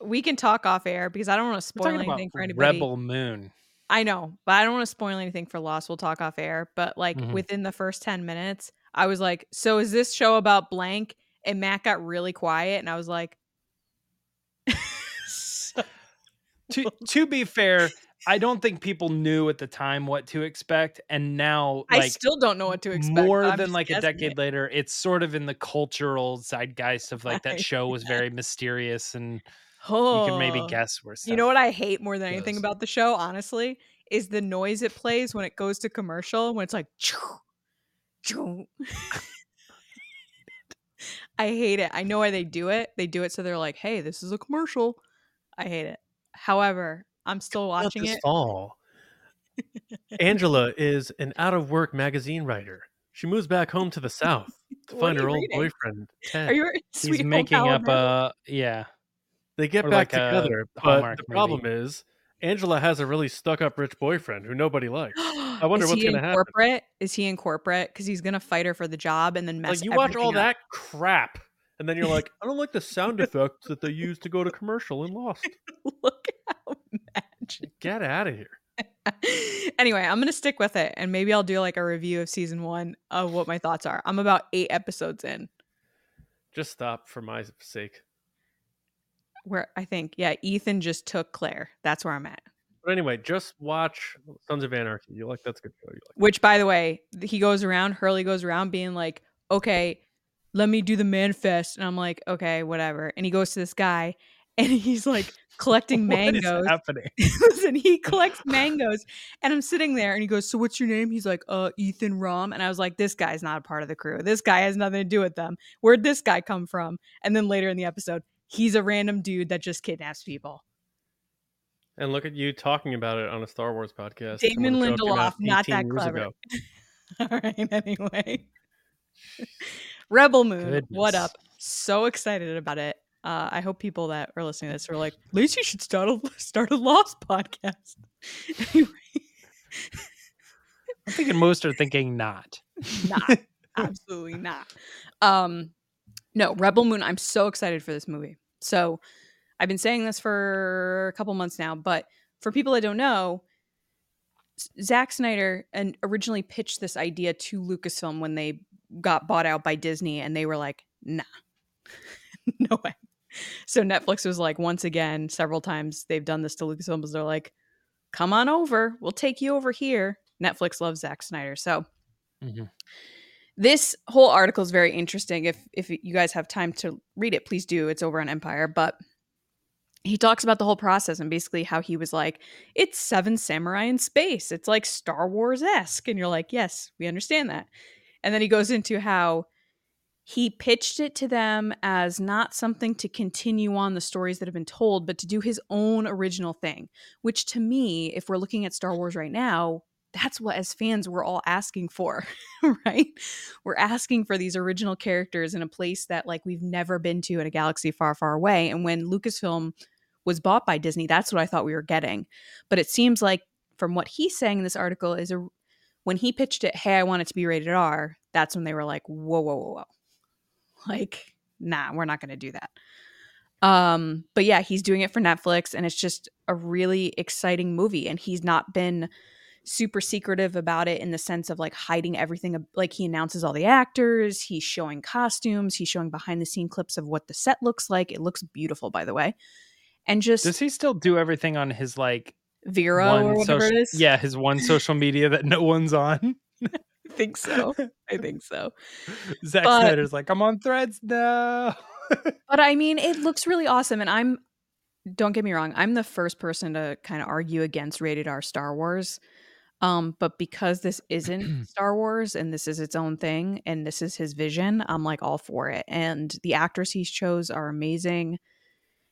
S2: We can talk off air because I don't want to spoil anything for anybody.
S3: Rebel Moon.
S2: I know, but I don't want to spoil anything for Lost. We'll talk off air. But like mm-hmm. within the first 10 minutes, I was like, so is this show about blank? And Matt got really quiet and I was like,
S3: to, to be fair, I don't think people knew at the time what to expect, and now
S2: like, I still don't know what to expect.
S3: More than like a decade it. later, it's sort of in the cultural zeitgeist of like that show was very mysterious, and oh, you can maybe oh, guess where.
S2: you know what I hate more than goes. anything about the show, honestly, is the noise it plays when it goes to commercial when it's like. Choo, choo. I hate it. I know why they do it. They do it so they're like, "Hey, this is a commercial." I hate it. However, I'm still watching
S1: this
S2: it.
S1: Fall. Angela is an out of work magazine writer. She moves back home to the south to find her old boyfriend, Ted.
S2: Are you
S3: He's making up a yeah.
S1: They get or back like together, but the problem movie. is Angela has a really stuck up rich boyfriend who nobody likes. I wonder what's going to happen.
S2: Corporate? Is he in corporate? Because he's going to fight her for the job and then mess.
S1: Like you watch all up. that crap, and then you're like, I don't like the sound effects that they use to go to commercial and Lost.
S2: Look how.
S1: Get out of here.
S2: anyway, I'm gonna stick with it, and maybe I'll do like a review of season one of what my thoughts are. I'm about eight episodes in.
S1: Just stop for my sake.
S2: Where I think, yeah, Ethan just took Claire. That's where I'm at.
S1: But anyway, just watch Sons of Anarchy. You like that's good show. You like
S2: Which, by the way, he goes around. Hurley goes around being like, "Okay, let me do the manifest," and I'm like, "Okay, whatever." And he goes to this guy, and he's like collecting mangoes.
S3: happening?
S2: Listen, he collects mangoes, and I'm sitting there, and he goes, "So what's your name?" He's like, "Uh, Ethan Rom," and I was like, "This guy's not a part of the crew. This guy has nothing to do with them. Where'd this guy come from?" And then later in the episode, he's a random dude that just kidnaps people.
S1: And look at you talking about it on a Star Wars podcast.
S2: Damon Lindelof, not that clever. All right, anyway. Rebel Moon, Goodness. what up? So excited about it. Uh, I hope people that are listening to this are like, Lacey should start a start a Lost podcast. anyway.
S3: I'm thinking most are thinking not.
S2: not. Absolutely not. Um no, Rebel Moon, I'm so excited for this movie. So I've been saying this for a couple months now, but for people that don't know, Zack Snyder and originally pitched this idea to Lucasfilm when they got bought out by Disney, and they were like, "Nah, no way." So Netflix was like, once again, several times they've done this to Lucasfilm. They're like, "Come on over, we'll take you over here." Netflix loves Zack Snyder, so. Mm-hmm. This whole article is very interesting. If if you guys have time to read it, please do. It's over on Empire, but he talks about the whole process and basically how he was like, it's Seven Samurai in space. It's like Star Wars esque. And you're like, yes, we understand that. And then he goes into how he pitched it to them as not something to continue on the stories that have been told, but to do his own original thing, which to me, if we're looking at Star Wars right now, that's what as fans we're all asking for right? We're asking for these original characters in a place that like we've never been to in a galaxy far far away. And when lucasfilm was bought by disney that's what i thought we were getting. But it seems like from what he's saying in this article is a when he pitched it hey i want it to be rated r that's when they were like whoa whoa whoa whoa like nah we're not going to do that. Um but yeah he's doing it for netflix and it's just a really exciting movie and he's not been super secretive about it in the sense of like hiding everything like he announces all the actors he's showing costumes he's showing behind the scene clips of what the set looks like. It looks beautiful by the way. And just
S3: does he still do everything on his like
S2: vero or whatever
S3: social,
S2: it is?
S3: yeah his one social media that no one's on
S2: i think so i think so
S3: Zack but, Snyder's like i'm on threads now
S2: but i mean it looks really awesome and i'm don't get me wrong i'm the first person to kind of argue against rated r star wars um, but because this isn't Star Wars and this is its own thing and this is his vision, I'm like all for it. And the actors he chose are amazing.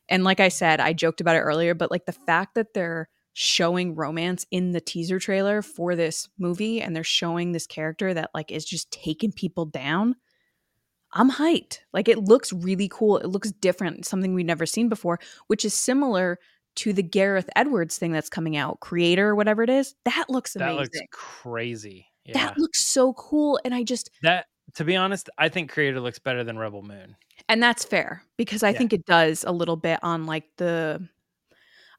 S2: And like I said, I joked about it earlier, but like the fact that they're showing romance in the teaser trailer for this movie and they're showing this character that like is just taking people down. I'm hyped. Like it looks really cool. It looks different, something we've never seen before, which is similar to the Gareth Edwards thing that's coming out, creator, whatever it is. That looks amazing. That looks
S3: crazy. Yeah.
S2: That looks so cool. And I just
S3: that to be honest, I think creator looks better than Rebel Moon.
S2: And that's fair because I yeah. think it does a little bit on like the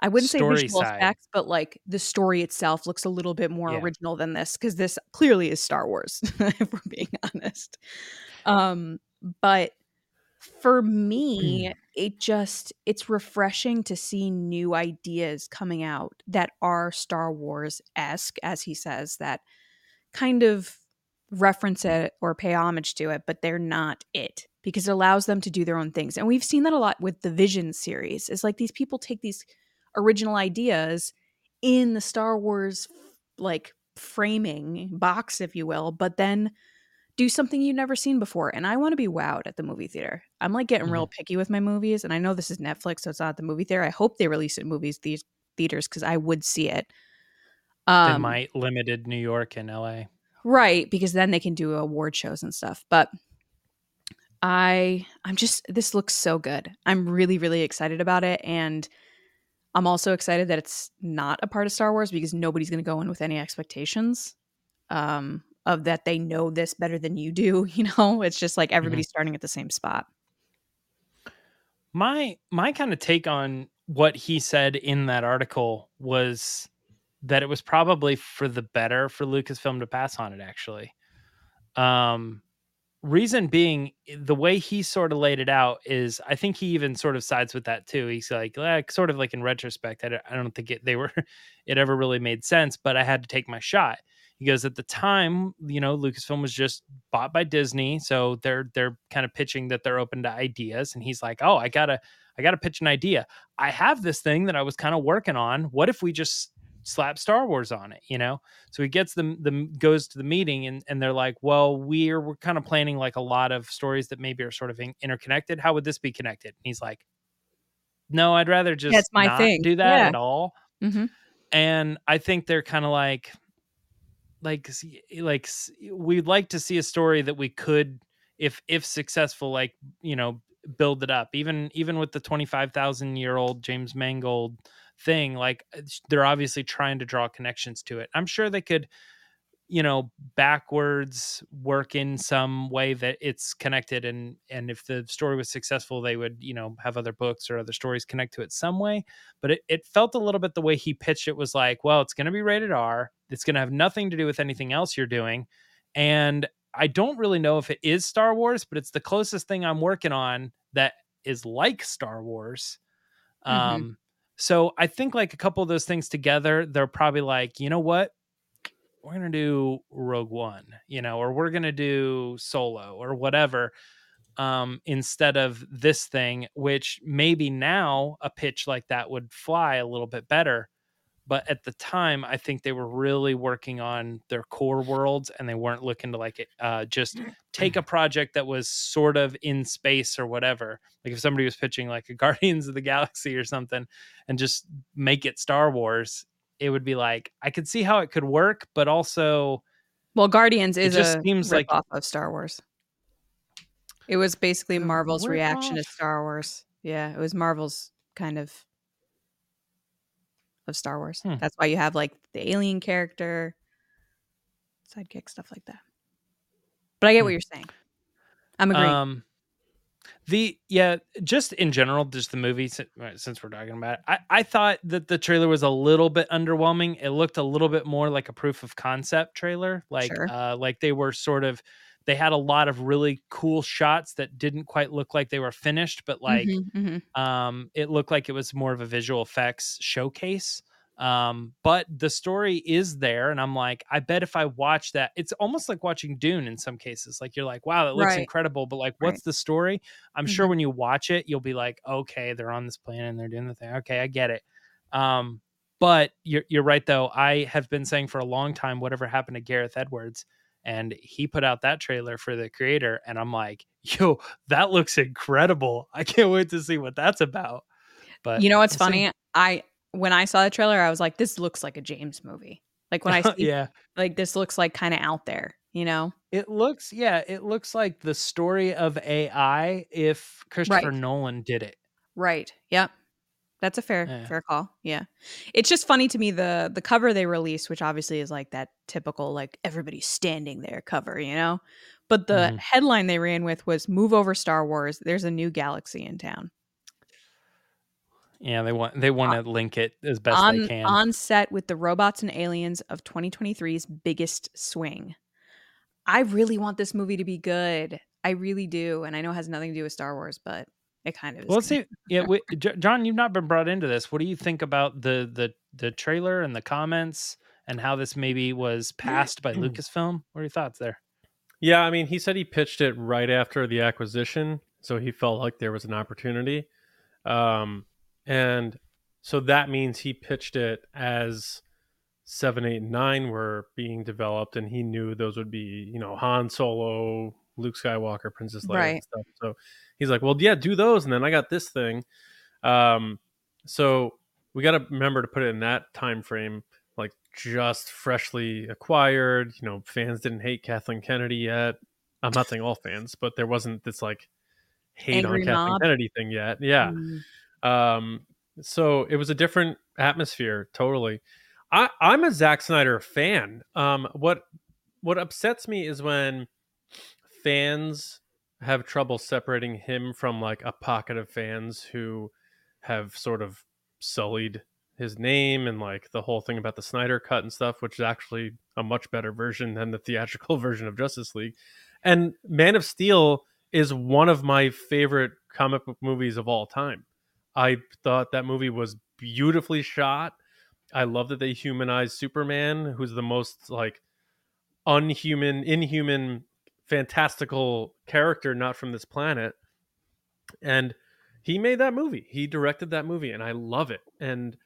S2: I wouldn't story say visual side. effects, but like the story itself looks a little bit more yeah. original than this because this clearly is Star Wars, if we're being honest. Um, but for me, mm. it just it's refreshing to see new ideas coming out that are Star Wars esque, as he says, that kind of reference it or pay homage to it, but they're not it because it allows them to do their own things. And we've seen that a lot with the Vision series. It's like these people take these original ideas in the Star Wars like framing box, if you will, but then do something you've never seen before. And I want to be wowed at the movie theater. I'm like getting mm-hmm. real picky with my movies. And I know this is Netflix, so it's not the movie theater. I hope they release it in movies these theaters because I would see it.
S3: Um, they might limited New York and LA.
S2: Right, because then they can do award shows and stuff. But I I'm just this looks so good. I'm really, really excited about it. And I'm also excited that it's not a part of Star Wars because nobody's gonna go in with any expectations. Um, of that they know this better than you do you know it's just like mm-hmm. everybody's mm-hmm. starting at the same spot
S3: my my kind of take on what he said in that article was that it was probably for the better for Lucasfilm to pass on it actually um reason being eh, the way he sort of laid it out is i think he even sort of sides with that too he's like, like sort of like in retrospect i don't, I don't think it, they were it ever really made sense but i had to take my shot he goes at the time, you know, Lucasfilm was just bought by Disney, so they're they're kind of pitching that they're open to ideas, and he's like, "Oh, I gotta I gotta pitch an idea. I have this thing that I was kind of working on. What if we just slap Star Wars on it, you know? So he gets them the goes to the meeting and, and they're like, well, we're we're kind of planning like a lot of stories that maybe are sort of in, interconnected. How would this be connected? And he's like, no, I'd rather just
S2: That's my
S3: not
S2: thing.
S3: do that yeah. at all
S2: Mm-hmm.
S3: And I think they're kind of like, like, like we'd like to see a story that we could, if if successful, like you know, build it up. Even even with the twenty five thousand year old James Mangold thing, like they're obviously trying to draw connections to it. I'm sure they could you know backwards work in some way that it's connected and and if the story was successful they would you know have other books or other stories connect to it some way but it, it felt a little bit the way he pitched it was like well it's going to be rated r it's going to have nothing to do with anything else you're doing and i don't really know if it is star wars but it's the closest thing i'm working on that is like star wars mm-hmm. um so i think like a couple of those things together they're probably like you know what we're going to do Rogue One, you know, or we're going to do Solo or whatever um, instead of this thing, which maybe now a pitch like that would fly a little bit better. But at the time, I think they were really working on their core worlds and they weren't looking to like uh, just take a project that was sort of in space or whatever. Like if somebody was pitching like a Guardians of the Galaxy or something and just make it Star Wars, it would be like I could see how it could work, but also,
S2: well, Guardians is just a seems like off of Star Wars. It was basically Marvel's reaction off. to Star Wars. Yeah, it was Marvel's kind of of Star Wars. Hmm. That's why you have like the alien character, sidekick stuff like that. But I get hmm. what you're saying. I'm agreeing. Um,
S3: the yeah, just in general, just the movie. Since we're talking about it, I I thought that the trailer was a little bit underwhelming. It looked a little bit more like a proof of concept trailer, like sure. uh, like they were sort of. They had a lot of really cool shots that didn't quite look like they were finished, but like mm-hmm, mm-hmm. um, it looked like it was more of a visual effects showcase. Um, but the story is there, and I'm like, I bet if I watch that, it's almost like watching Dune in some cases. Like you're like, wow, that looks right. incredible, but like, what's right. the story? I'm mm-hmm. sure when you watch it, you'll be like, okay, they're on this planet and they're doing the thing. Okay, I get it. Um, but you're you're right though. I have been saying for a long time, whatever happened to Gareth Edwards, and he put out that trailer for the creator, and I'm like, yo, that looks incredible. I can't wait to see what that's about. But
S2: you know what's funny? I when I saw the trailer, I was like, this looks like a James movie. Like when I see, yeah, like this looks like kind of out there, you know?
S3: It looks, yeah, it looks like the story of AI if Christopher right. Nolan did it.
S2: Right. Yep. That's a fair yeah. fair call. Yeah. It's just funny to me the the cover they released, which obviously is like that typical like everybody's standing there cover, you know? But the mm-hmm. headline they ran with was move over Star Wars, there's a new galaxy in town.
S3: Yeah, they want they want to link it as best
S2: on,
S3: they can.
S2: On set with the robots and aliens of 2023's biggest swing. I really want this movie to be good. I really do, and I know it has nothing to do with Star Wars, but it kind of.
S3: Well, let's see. Yeah, we, John, you've not been brought into this. What do you think about the the the trailer and the comments and how this maybe was passed by Lucasfilm? What are your thoughts there?
S1: Yeah, I mean, he said he pitched it right after the acquisition, so he felt like there was an opportunity. Um, and so that means he pitched it as seven, eight, and nine were being developed, and he knew those would be, you know, Han Solo, Luke Skywalker, Princess Leia, right. and stuff. So he's like, "Well, yeah, do those," and then I got this thing. Um, so we got to remember to put it in that time frame, like just freshly acquired. You know, fans didn't hate Kathleen Kennedy yet. I'm not saying all fans, but there wasn't this like hate Angry on Kathleen Kennedy thing yet. Yeah. Mm. Um, so it was a different atmosphere, totally. I, I'm a Zack Snyder fan. Um, what what upsets me is when fans have trouble separating him from like a pocket of fans who have sort of sullied his name and like the whole thing about the Snyder cut and stuff, which is actually a much better version than the theatrical version of Justice League. And Man of Steel is one of my favorite comic book movies of all time. I thought that movie was beautifully shot. I love that they humanized Superman, who's the most like unhuman, inhuman, fantastical character not from this planet. And he made that movie. He directed that movie, and I love it. And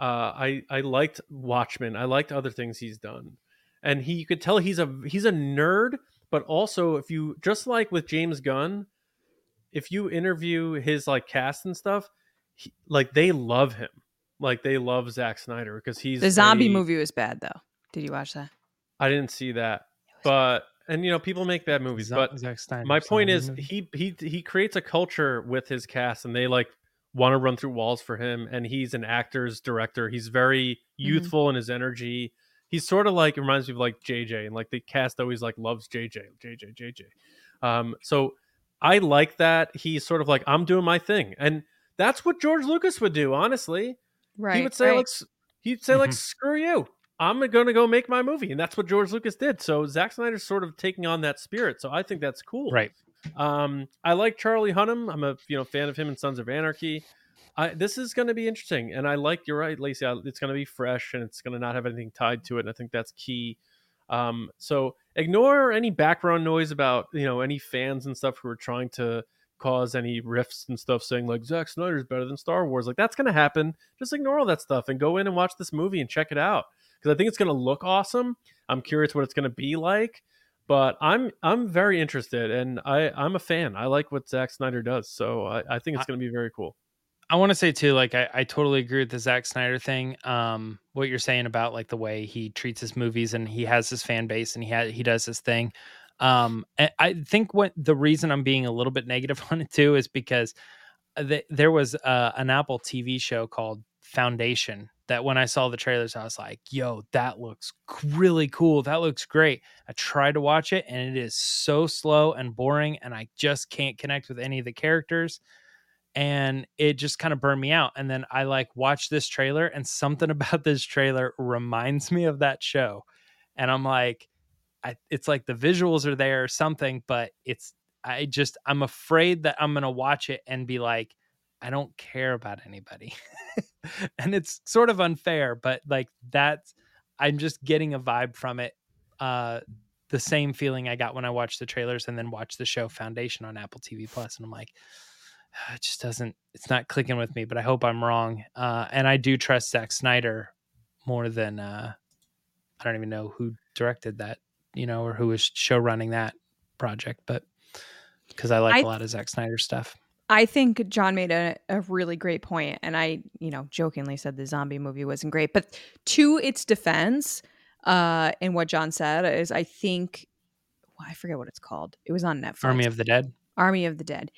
S1: uh, I I liked Watchmen. I liked other things he's done, and he you could tell he's a he's a nerd. But also, if you just like with James Gunn, if you interview his like cast and stuff, he, like they love him. Like they love Zack Snyder because he's
S2: the zombie
S1: a,
S2: movie was bad though. Did you watch that?
S1: I didn't see that, but and you know people make bad movies, but
S3: Snyder,
S1: my point is he he he creates a culture with his cast, and they like want to run through walls for him. And he's an actor's director. He's very youthful in his energy. He's sort of like it reminds me of like JJ, and like the cast always like loves JJ, JJ, JJ. Um, so I like that he's sort of like I'm doing my thing, and that's what George Lucas would do. Honestly,
S2: Right.
S1: he would say
S2: right.
S1: like he'd say like
S3: Mhm.
S1: screw you. I'm gonna go make my movie, and that's what George Lucas did. So Zack Snyder's sort of taking on that spirit. So I think that's cool.
S3: right.
S1: Um, I like Charlie Hunnam. I'm a you know fan of him in Sons of Anarchy. I, this is going to be interesting, and I like you're right, Lacey. I- It's going to be fresh, and it's going to not have anything tied to it. And I think that's key. Um, so ignore any background noise about you know any fans and stuff who are trying to cause any rifts and stuff, saying like Zack Snyder's better than Star Wars. Like that's going to happen. Just ignore all that stuff and go in and watch this movie and check it out because I think it's going to look awesome. I'm curious what it's going to be like but I'm I'm very interested and I I'm a fan. I like what Zack Snyder does, so I, I think it's going to be very cool.
S3: I want to say too, like I, I totally agree with the Zack Snyder thing. Um, what you're saying about like the way he treats his movies and he has his fan base and he had he does his thing. Um, I think what the reason I'm being a little bit negative on it too is because th- there was uh, an Apple TV show called Foundation that when I saw the trailers, I was like, "Yo, that looks really cool. That looks great." I tried to watch it and it is so slow and boring, and I just can't connect with any of the characters and it just kind of burned me out. And then I like watched this trailer, and something about this trailer reminds me of that show. And I'm like, I, it's like the visuals are there or something, but it's I just I'm afraid that I'm gonna watch it and be like, I don't care about anybody, and it's sort of unfair, but like that's I'm just getting a vibe from it. Uh, the same feeling I got when I watched the trailers and then watched the show Foundation on Apple TV Plus, and I'm like, it just doesn't it's not clicking with me but i hope i'm wrong uh and i do trust Zack snyder more than uh i don't even know who directed that you know or who was show running that project but because i like
S2: I-
S3: a lot of Zack snyder stuff
S2: I think John made a, a really great point, and I, you know, jokingly said the zombie movie wasn't great, but to its defense, uh, and what John said is, I think, well, I forget what it's called. It was on Netflix.
S3: army of the dead
S2: Army of the Dead.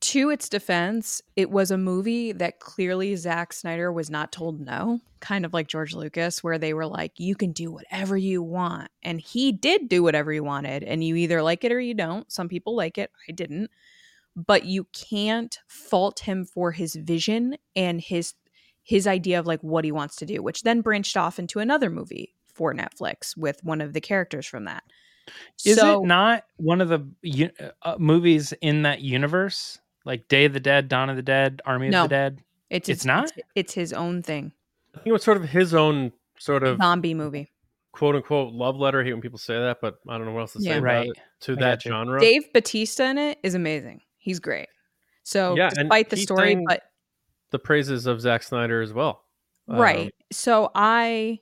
S2: To its defense, it was a movie that clearly Zack Snyder was not told no, kind of like George Lucas, where they were like, you can do whatever you want. And he did do whatever he wanted. And you either like it or you don't. Some people like it. I didn't. But you can't fault him for his vision and his his idea of like what he wants to do, which then branched off into another movie for Netflix with one of the characters from that.
S3: is
S2: So-
S3: it not one of the uh, movies in that universe like day of the dead dawn of the dead army
S2: No.
S3: of the dead
S2: It's
S3: It's
S2: his-
S3: not?
S2: It's, his own thing.
S1: I think it was sort of his own sort of
S2: Zombie movie.
S1: quote unquote love letter. I hate when people say that, but I don't know what else to say
S2: Yeah.
S1: about
S3: Right.
S1: it to
S3: I
S1: that genre.
S2: Dave Batista in it is amazing. He's great. So
S1: Yeah,
S2: despite the story, but
S1: the praises of Zack Snyder as well. Um,
S2: right. So I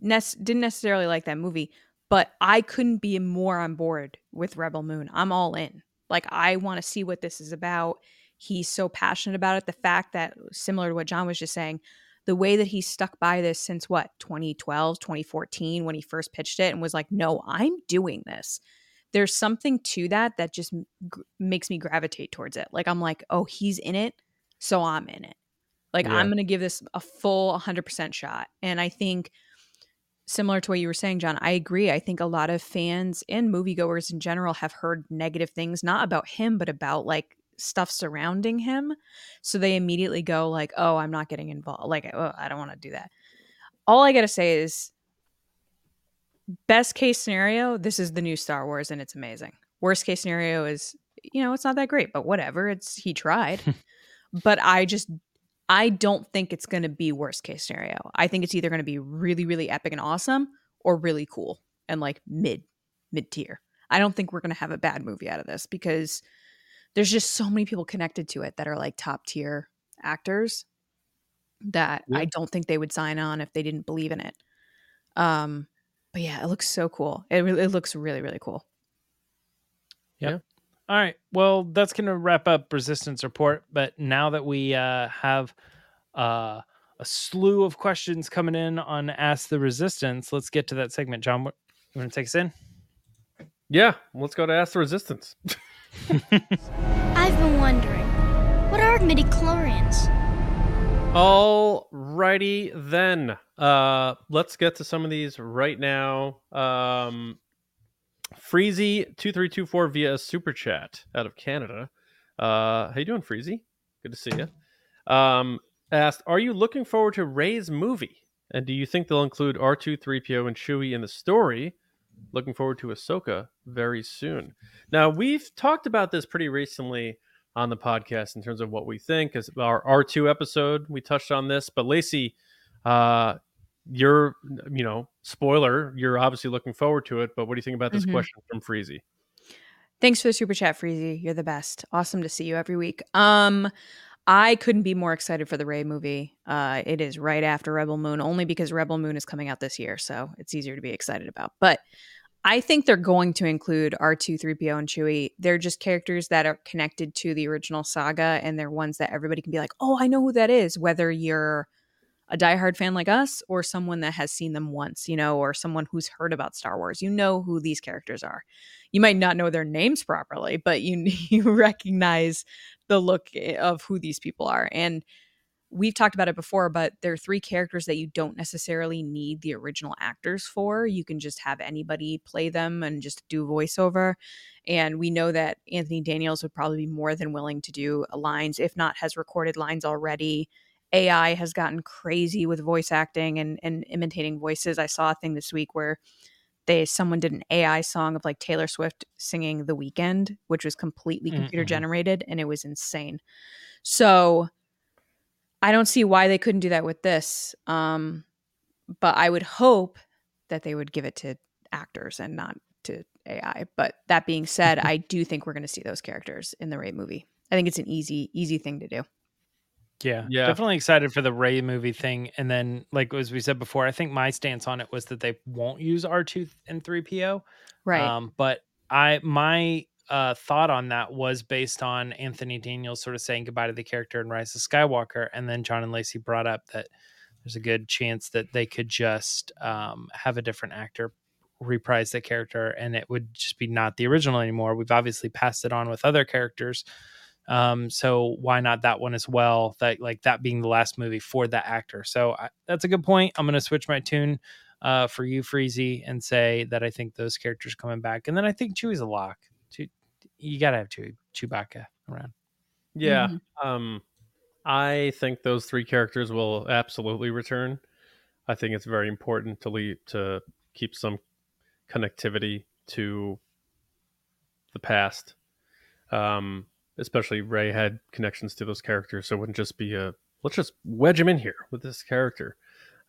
S2: nes- didn't necessarily like that movie, but I couldn't be more on board with Rebel Moon. I'm all in. Like I want to see what this is about. He's so passionate about it. The fact that similar to what John was just saying, the way that he stuck by this since what 2012, 2014 when he first pitched it and was like, "No, I'm doing this." There's something to that that just gr- makes me gravitate towards it. Like I'm like, "Oh, he's in it, so I'm in it." Like
S1: Yeah.
S2: I'm going to give this a full 100% shot. And I think similar to what you were saying, John, I agree. I think a lot of fans and moviegoers in general have heard negative things, not about him, but about like stuff surrounding him. So they immediately go like, "Oh, I'm not getting involved." Like, "Oh, I don't want to do that." All I got to say is best case scenario, this is the new Star Wars and it's amazing. Worst case scenario is, you know, it's not that great, but whatever. It's he tried. but I just I don't think it's going to be worst case scenario. I think it's either going to be really really epic and awesome or really cool and like mid mid tier. I don't think we're going to have a bad movie out of this because there's just so many people connected to it that are like top tier actors that
S1: Yeah.
S2: I don't think they would sign on if they didn't believe in it. Um but yeah, it looks so cool. It really it looks really really cool. Yeah.
S3: All right. Well, that's going to wrap up Resistance Report. But now that we uh, have uh, a slew of questions coming in on Ask the Resistance. Let's get to that segment. John, what, you want to take us in?
S1: Yeah, let's go to Ask the Resistance.
S8: I've been wondering, what are midichlorians?
S1: Alrighty then. Uh, let's get to some of these right now. Um, Freezy two three two four via super chat out of Canada. Uh, how you doing, Freezy? Good to see you. Um, asked, "Are you looking forward to Rey's movie? And do you think they'll include R two, three PO, and Chewie in the story? Looking forward to Ahsoka very soon." Now we've talked about this pretty recently on the podcast in terms of what we think. As our R two episode, we touched on this, but Lacey, uh, you're you know spoiler you're obviously looking forward to it but what do you think about this mm-hmm. question from freezy?
S2: Thanks for the super chat freezy. You're the best. Awesome to see you every week. Um i couldn't be more excited for the Rey movie. Uh it is right after rebel moon only because rebel moon is coming out this year so it's easier to be excited about. But I think they're going to include R2, 3PO, and Chewie. They're just characters that are connected to the original saga, and they're ones that everybody can be like, oh, I know who that is, whether you're a diehard fan like us or someone that has seen them once, you know, or someone who's heard about Star Wars. You know who these characters are. You might not know their names properly, but you you recognize the look eh, of who these people are. And we've talked about it before, but there are three characters that you don't necessarily need the original actors for. You can just have anybody play them and just do voiceover. And we know that Anthony Daniels would probably be more than willing to do lines, if not has recorded lines already AI has gotten crazy with voice acting and, and imitating voices. I saw a thing this week where they someone did an AI song of like Taylor Swift singing The Weeknd, which was completely computer mm-hmm. generated and it was insane. So I don't see why they couldn't do that with this. Um, but I would hope that they would give it to actors and not to AI. But that being said, I do think we're going to see those characters in the Rey movie. I think it's an easy, easy thing to do.
S3: Yeah, yeah, definitely excited for the Rey movie thing. And then, like as we said before, I think my stance on it was that they won't use R two and three PO.
S2: Right.
S3: Um, but I my uh, thought on that was based on Anthony Daniels sort of saying goodbye to the character in Rise of Skywalker, and then John and Lacey brought up that there's a good chance that they could just um, have a different actor reprise the character, and it would just be not the original anymore. We've obviously passed it on with other characters um, so why not that one as well? That like that being the last movie for that actor. So I, that's a good point. I'm going to switch my tune uh, for you, Freezy, and say that I think those characters coming back, and then I think Chewie's a lock. You got to have Chewie, Chewbacca around.
S1: Yeah. Mm-hmm. Um, I think those three characters will absolutely return. I think it's very important to leave to keep some connectivity to the past. Um, especially Rey had connections to those characters, so it wouldn't just be a let's just wedge him in here with this character.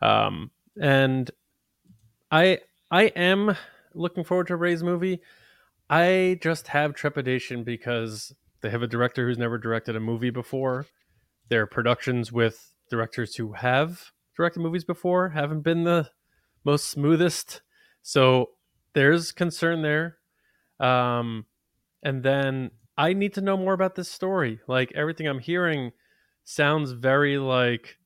S1: Um, and I I am looking forward to Rey's movie. I just have trepidation because they have a director who's never directed a movie before. Their productions with directors who have directed movies before haven't been the most smoothest. So there's concern there. Um, and then I need to know more about this story. Like everything I'm hearing sounds very like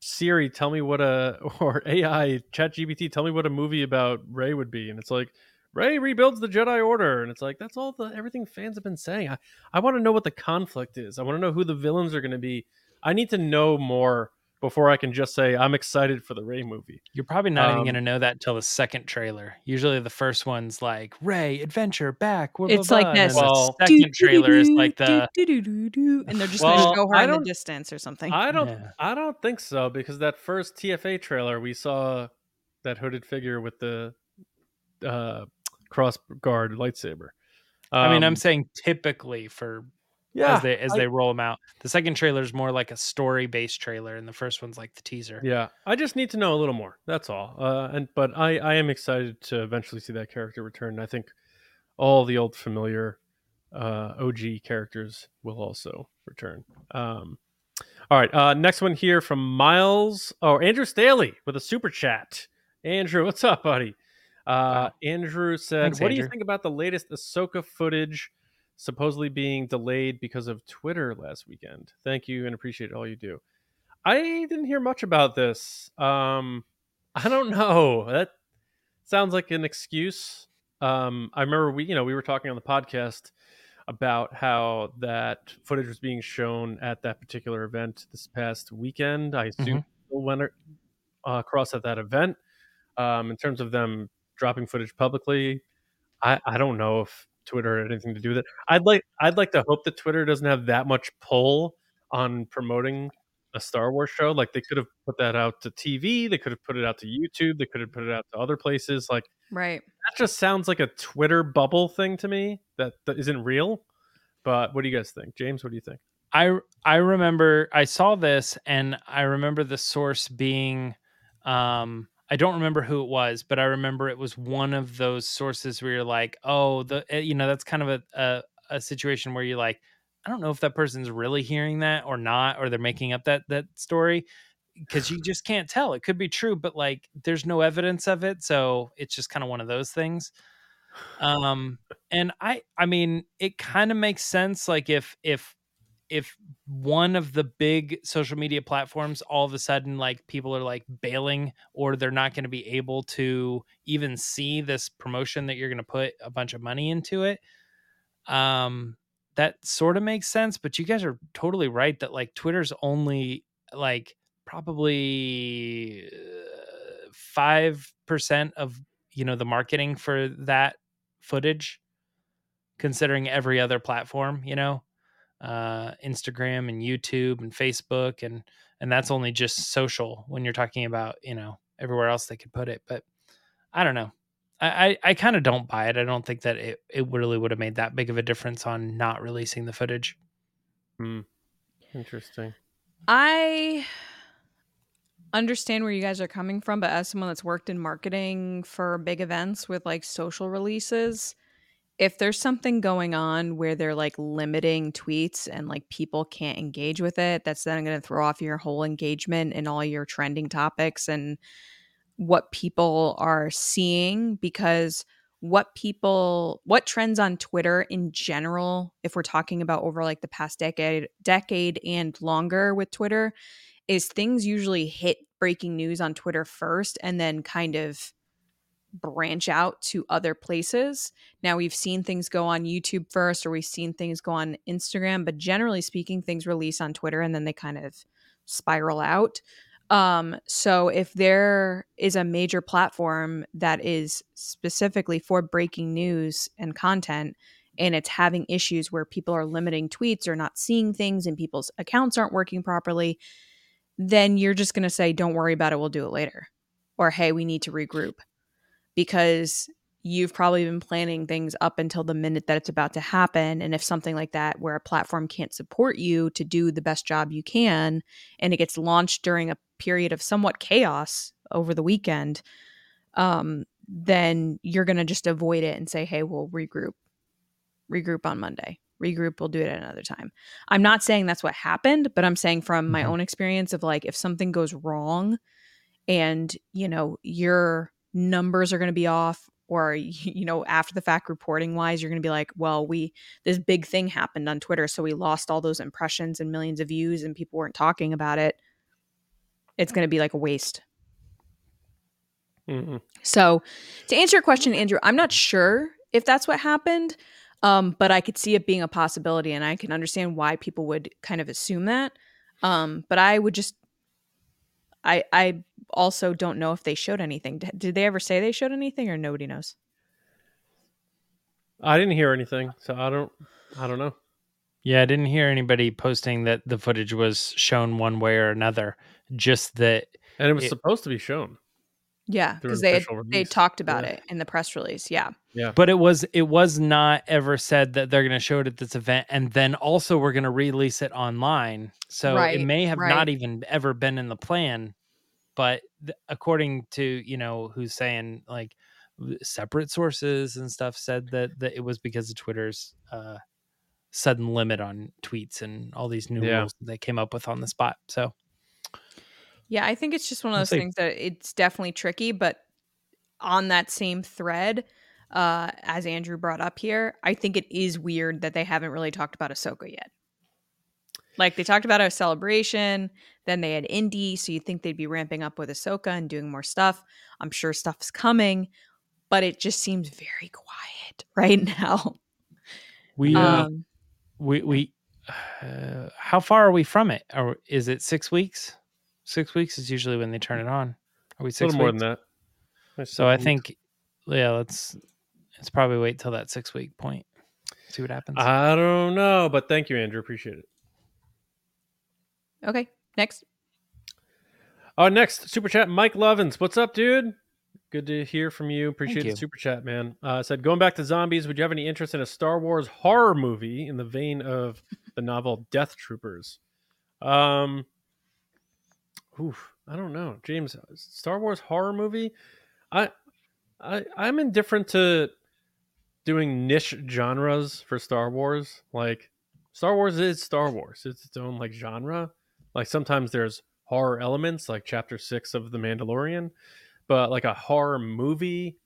S1: Siri, tell me what a or AI ChatGPT, tell me what a movie about Rey would be, and it's like Rey rebuilds the Jedi Order, and it's like that's all the everything fans have been saying. I I want to know what the conflict is. I want to know who the villains are going to be. I need to know more before I can just say I'm excited for the Rey movie.
S3: You're probably not um, even going to know that till the second trailer. Usually, the first one's like Rey adventure back.
S2: Blah, it's blah, like this.
S3: Well, the second trailer is like the
S2: and they're just well, going to go her in the distance or something.
S1: I don't. Yeah. I don't think so because that first TFA trailer we saw that hooded figure with the uh, cross guard lightsaber.
S3: Um, I mean, I'm um, saying typically for yeah, as they as I, they roll them out. The second trailer is more like a story based trailer, and the first one's like the teaser.
S1: Yeah, I just need to know a little more. That's all. Uh, and but I I am excited to eventually see that character return. I think all the old familiar uh, OG characters will also return. Um, all right, uh, next one here from Miles. Oh, Andrew Staley with a super chat. Andrew, what's up, buddy? Uh, Andrew said, Thanks, "What Andrew. do you think about the latest Ahsoka footage?" supposedly being delayed because of Twitter last weekend. Thank you and appreciate all you do. I didn't hear much about this. Um, I don't know. That sounds like an excuse. Um, I remember we, you know, we were talking on the podcast about how that footage was being shown at that particular event this past weekend. I assume mm-hmm. went uh, across at that event. Um, in terms of them dropping footage publicly, I, I don't know if Twitter had anything to do with it. I'd like I'd like to hope that Twitter doesn't have that much pull on promoting a Star Wars show. Like they could have put that out to TV, they could have put it out to YouTube, they could have put it out to other places. Like
S2: right,
S1: that just sounds like a Twitter bubble thing to me that, that isn't real. But what do you guys think, James? What do you think?
S3: I I remember I saw this and I remember the source being um I don't remember who it was, but I remember it was one of those sources where you're like, oh, the eh, you know that's kind of a, a, a situation where you're like, I don't know if that person's really hearing that or not, or they're making up that that story because you just can't tell. It could be true, but like there's no evidence of it, so it's just kind of one of those things. Um, and I I mean, it kind of makes sense. Like if if if one of the big social media platforms all of a sudden like people are like bailing or they're not going to be able to even see this promotion that you're going to put a bunch of money into it um that sort of makes sense but you guys are totally right that like twitter's only like probably 5% of you know the marketing for that footage considering every other platform you know uh, Instagram and YouTube and Facebook and and that's only just social when you're talking about you know everywhere else they could put it. But I don't know. I I, I kind of don't buy it. I don't think that it it really would have made that big of a difference on not releasing the footage.
S1: Hmm. Interesting.
S2: I understand where you guys are coming from, but as someone that's worked in marketing for big events with like social releases, if there's something going on where they're like limiting tweets and like people can't engage with it, that's then going to throw off your whole engagement and all your trending topics and what people are seeing because what people what trends on Twitter in general if we're talking about over like the past decade decade and longer with Twitter is things usually hit breaking news on Twitter first and then kind of branch out to other places. Now we've seen things go on YouTube first or we've seen things go on Instagram, but generally speaking things release on Twitter and then they kind of spiral out. Um so if there is a major platform that is specifically for breaking news and content and it's having issues where people are limiting tweets or not seeing things and people's accounts aren't working properly, then you're just going to say don't worry about it, we'll do it later. Or hey, we need to regroup because you've probably been planning things up until the minute that it's about to happen. And if something like that, where a platform can't support you to do the best job you can, and it gets launched during a period of somewhat chaos over the weekend, um, then you're going to just avoid it and say, hey, we'll regroup, regroup on Monday. Regroup, we'll do it at another time. I'm not saying that's what happened, but I'm saying from my mm-hmm. own experience of like if something goes wrong and, you know, you're numbers are going to be off or you know after the fact reporting wise you're going to be like well we this big thing happened on twitter so we lost all those impressions and millions of views and people weren't talking about it it's going to be like a waste mm-hmm. so to answer your question andrew i'm not sure if that's what happened um, but i could see it being a possibility and i can understand why people would kind of assume that um, but i would just I I also don't know if they showed anything. Did they ever say they showed anything, or nobody knows?
S1: I didn't hear anything, so I don't. I don't know.
S3: Yeah, I didn't hear anybody posting that the footage was shown one way or another. Just that,
S1: and it was it, supposed to be shown.
S2: Yeah, because they had, they talked about yeah. it in the press release. Yeah,
S1: yeah.
S3: But it was it was not ever said that they're going to show it at this event, and then also we're going to release it online. So right, it may have right. not even ever been in the plan. But th- according to you know who's saying like separate sources and stuff said that that it was because of Twitter's uh, sudden limit on tweets and all these new yeah. rules that they came up with on the spot. So
S2: yeah, I think it's just one of those things that it's definitely tricky, but on that same thread, uh, as Andrew brought up here, I think it is weird that they haven't really talked about Ahsoka yet. Like they talked about a celebration, then they had Indy, so you'd think they'd be ramping up with Ahsoka and doing more stuff. I'm sure stuff's coming, but it just seems very quiet right now.
S3: We uh, um, we we uh, how far are we from it? Or is it six weeks? Six weeks is usually when they turn it on. Are we six?
S1: A little weeks? more than
S3: that. So I think, yeah, let's let's probably wait till that six week point. See what happens.
S1: I don't know, but thank you, Andrew. Appreciate it.
S2: Okay, next.
S1: Uh, next super chat, Mike Lovins. What's up, dude? Good to hear from you. Appreciate you. the super chat, man. Uh, said going back to zombies. Would you have any interest in a Star Wars horror movie in the vein of the novel Death Troopers? Um, oof, I don't know, James. Star Wars horror movie. I, I, I'm indifferent to doing niche genres for Star Wars. Like Star Wars is Star Wars. It's its own like genre. Like sometimes there's horror elements, like Chapter Six of The Mandalorian, but like a horror movie,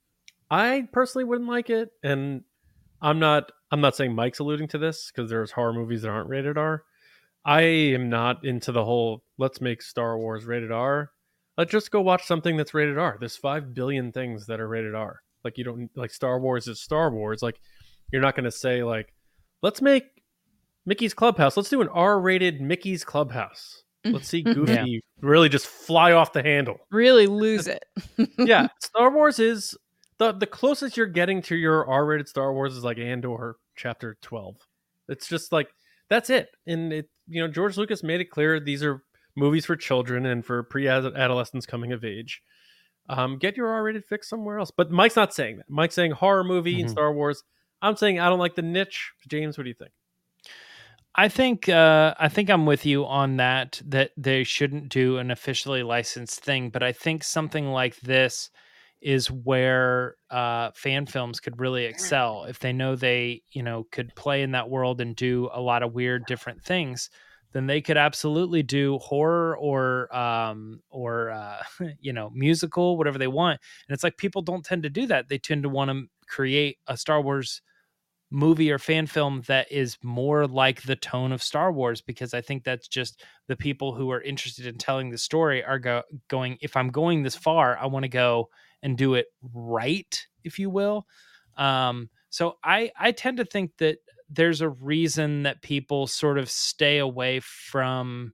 S1: I personally wouldn't like it. And I'm not. I'm not saying Mike's alluding to this because there's horror movies that aren't rated R. I am not into the whole let's make Star Wars rated R. Let's just go watch something that's rated R. There's five billion things that are rated R. Like you don't like Star Wars is Star Wars. Like you're not going to say like let's make Mickey's Clubhouse. Let's do an R-rated Mickey's Clubhouse. Let's see Goofy yeah. really just fly off the handle.
S2: Really lose it.
S1: yeah, Star Wars is the the closest you're getting to your R-rated Star Wars is like Andor Chapter 12. It's just like that's it. And it you know George Lucas made it clear these are movies for children and for pre-adolescents coming of age. Um, get your R-rated fix somewhere else. But Mike's not saying that. Mike's saying horror movie mm-hmm. and Star Wars. I'm saying I don't like the niche. James, what do you think?
S3: I think uh, I think I'm with you on that. That they shouldn't do an officially licensed thing, but I think something like this is where uh, fan films could really excel if they know they you know could play in that world and do a lot of weird different things then they could absolutely do horror or um or uh you know musical whatever they want and it's like people don't tend to do that they tend to want to create a star wars movie or fan film that is more like the tone of Star Wars because I think that's just the people who are interested in telling the story are go- going if I'm going this far I want to go and do it right if you will um so I I tend to think that there's a reason that people sort of stay away from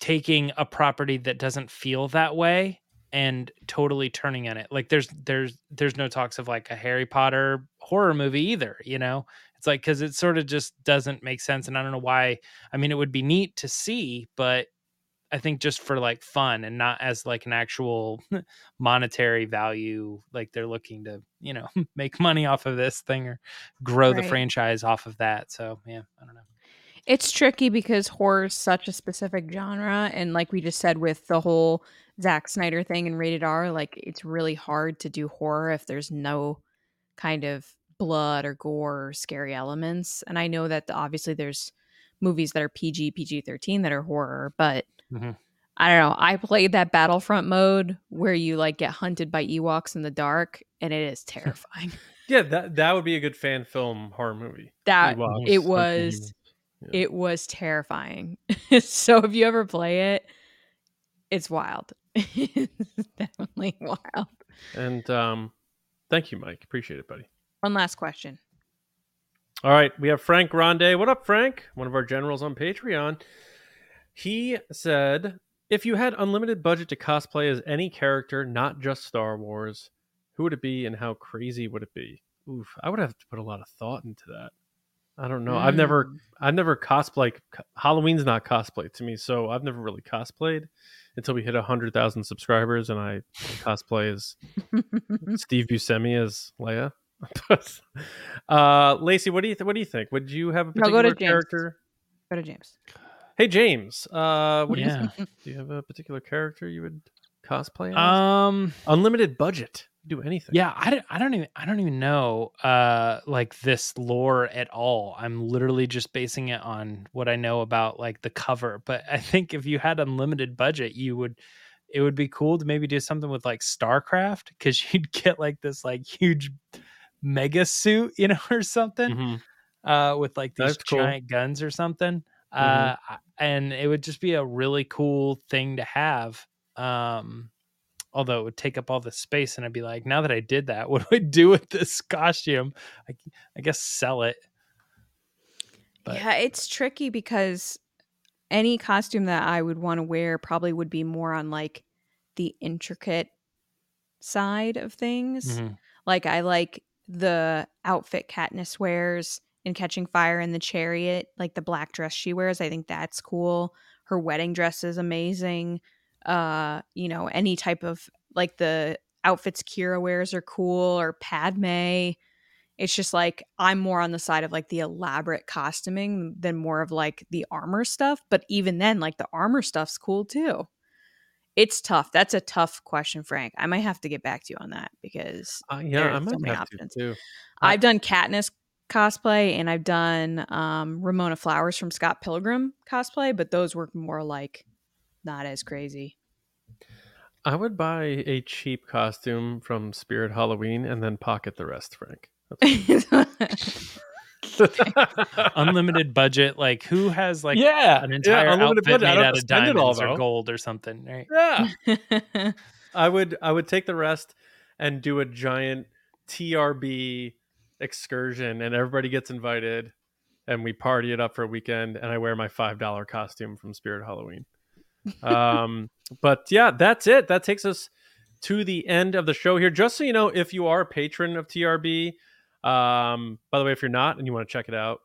S3: taking a property that doesn't feel that way and totally turning on it. Like there's there's there's no talks of like a Harry Potter horror movie either, you know? It's like cuz it sort of just doesn't make sense and I don't know why. I mean it would be neat to see, but I think just for like fun and not as like an actual monetary value, like they're looking to, you know, make money off of this thing or grow right. the franchise off of that. So, yeah, I don't know.
S2: It's tricky because horror is such a specific genre. And like we just said with the whole Zack Snyder thing and rated R, like it's really hard to do horror if there's no kind of blood or gore or scary elements. And I know that obviously there's movies that are PG, PG 13 that are horror, but Mm-hmm. I don't know. I played that Battlefront mode where you like get hunted by Ewoks in the dark, and it is terrifying.
S1: yeah, that that would be a good fan film horror movie.
S2: That Ewoks, it was, yeah. it was terrifying. so if you ever play it, it's wild. it's definitely wild.
S1: And um, thank you, Mike. Appreciate it, buddy.
S2: One last question.
S1: All right, we have Frank Grande. What up, Frank? One of our generals on Patreon. He said, if you had unlimited budget to cosplay as any character, not just Star Wars, who would it be and how crazy would it be? Oof, I would have to put a lot of thought into that. I don't know. Mm. I've never. I've never cosplayed. Halloween's not cosplay to me, so I've never really cosplayed until we hit a hundred thousand subscribers, and I cosplay as Steve Buscemi as Leia. uh, Lacey, what do you th- what do you think? Would you have a particular no, go to character?
S2: Go to James.
S1: Hey James, uh, what do you think? Do you have a particular character you would cosplay? As?
S3: Um,
S1: unlimited budget, do anything.
S3: Yeah, I don't, I don't even, I don't even know, uh, like this lore at all. I'm literally just basing it on what I know about like the cover. But I think if you had unlimited budget, you would, it would be cool to maybe do something with like StarCraft because you'd get like this like huge mega suit, you know, or something. Mm-hmm uh, with like these cool. giant guns or something. Mm-hmm. Uh, and it would just be a really cool thing to have. Um, although it would take up all the space, and I'd be like, now that I did that, what do I do with this costume? I, I guess sell it.
S2: But. Yeah, it's tricky because any costume that I would want to wear probably would be more on like the intricate side of things. Mm-hmm. Like I like the outfit Katniss wears in Catching Fire in the Chariot, like the black dress she wears. I think that's cool. Her wedding dress is amazing. Uh, you know, any type of like the outfits Qi'ra wears are cool or Padme. It's just like I'm more on the side of like the elaborate costuming than more of like the armor stuff. But even then, like the armor stuff's cool too. It's tough. That's a tough question, Frank. I might have to get back to you on that because
S1: uh, yeah, I might so many options. too.
S2: I've done Katniss cosplay and I've done um, Ramona Flowers from Scott Pilgrim cosplay, but those were more like not as crazy.
S1: I would buy a cheap costume from Spirit Halloween and then pocket the rest, Frank.
S3: unlimited budget. Like who has like
S1: yeah
S3: an entire yeah, outfit budget. made out of diamonds all, or gold or something, right?
S1: Yeah. I would I would take the rest and do a giant TRB excursion, and everybody gets invited, and we party it up for a weekend, and I wear my five dollar costume from Spirit Halloween. Um, but yeah, that's it. That takes us to the end of the show here. Just so you know, if you are a patron of TRB um, by the way, if you're not and you want to check it out,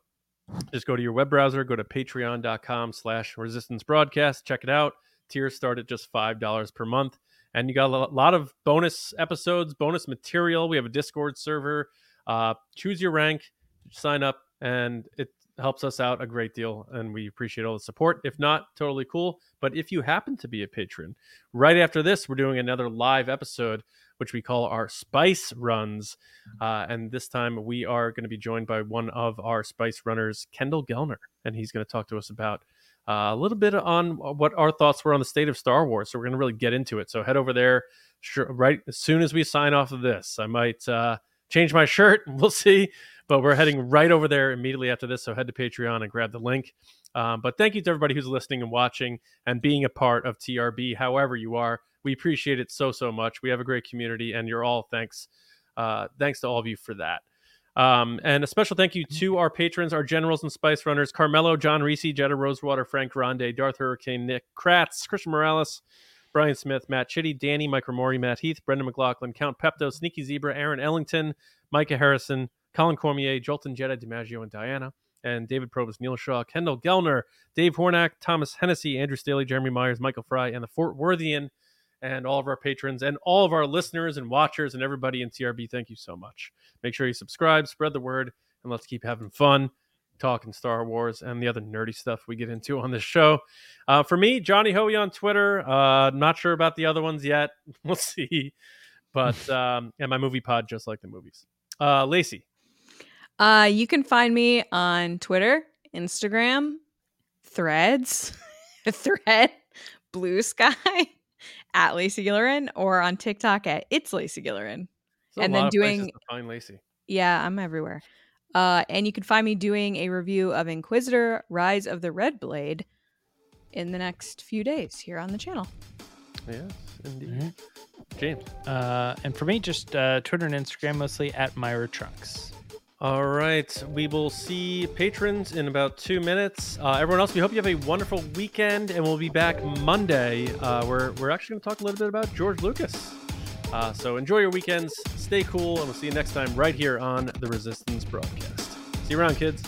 S1: just go to your web browser, go to patreon.com slash resistance broadcast, check it out. Tiers start at just $5 per month. And you got a lot of bonus episodes, bonus material. We have a Discord server. Uh, choose your rank, sign up, and it helps us out a great deal. And we appreciate all the support. If not, totally cool. But if you happen to be a patron, right after this, we're doing another live episode which we call our spice runs. Uh, and this time we are going to be joined by one of our spice runners, Kendall Gellner, and he's going to talk to us about uh, a little bit on what our thoughts were on the state of Star Wars. So we're going to really get into it. So head over there sure, right as soon as we sign off of this. I might uh, change my shirt. We'll see. But we're heading right over there immediately after this. So head to Patreon and grab the link. Um, but thank you to everybody who's listening and watching and being a part of TRB, however you are. We appreciate it so so much. We have a great community, and you're all thanks. Uh, thanks to all of you for that. Um, and a special thank you to our patrons, our generals and spice runners: Carmelo, John Reese, Jetta Rosewater, Frank Grande, Darth Hurricane, Nick Kratz, Christian Morales, Brian Smith, Matt Chitty, Danny, Mike Mori, Matt Heath, Brendan McLaughlin, Count Pepto, Sneaky Zebra, Aaron Ellington, Micah Harrison, Colin Cormier, Jolton Jetta, DiMaggio, and Diana and David Probus, Neil Shaw, Kendall Gellner, Dave Hornack, Thomas Hennessy, Andrew Staley, Jeremy Myers, Michael Fry, and the Fort Worthian and all of our patrons and all of our listeners and watchers and everybody in TRB. Thank you so much. Make sure you subscribe, spread the word, and let's keep having fun talking Star Wars and the other nerdy stuff we get into on this show. Uh, for me, Johnny Hoey on Twitter. Uh, not sure about the other ones yet. We'll see. But um, and my movie pod, just like the movies. Uh, Lacey.
S2: Uh, you can find me on Twitter, Instagram, Threads, Thread, Blue Sky at Lacey Gillerin or on TikTok at It's Lacey Gillerin.
S1: and then doing find Lacey.
S2: Yeah, I'm everywhere. Uh, and you can find me doing a review of Inquisitor: Rise of the Red Blade in the next few days here on the channel.
S1: Yes, indeed. Mm-hmm. James.
S3: Uh, and for me, just uh, Twitter and Instagram mostly at Myra Trunks.
S1: All right. We will see patrons in about two minutes. Uh, everyone else, we hope you have a wonderful weekend, and we'll be back Monday. Uh, we're, we're actually going to talk a little bit about George Lucas. Uh, so enjoy your weekends, stay cool, and we'll see you next time right here on the Resistance broadcast. See you around, kids.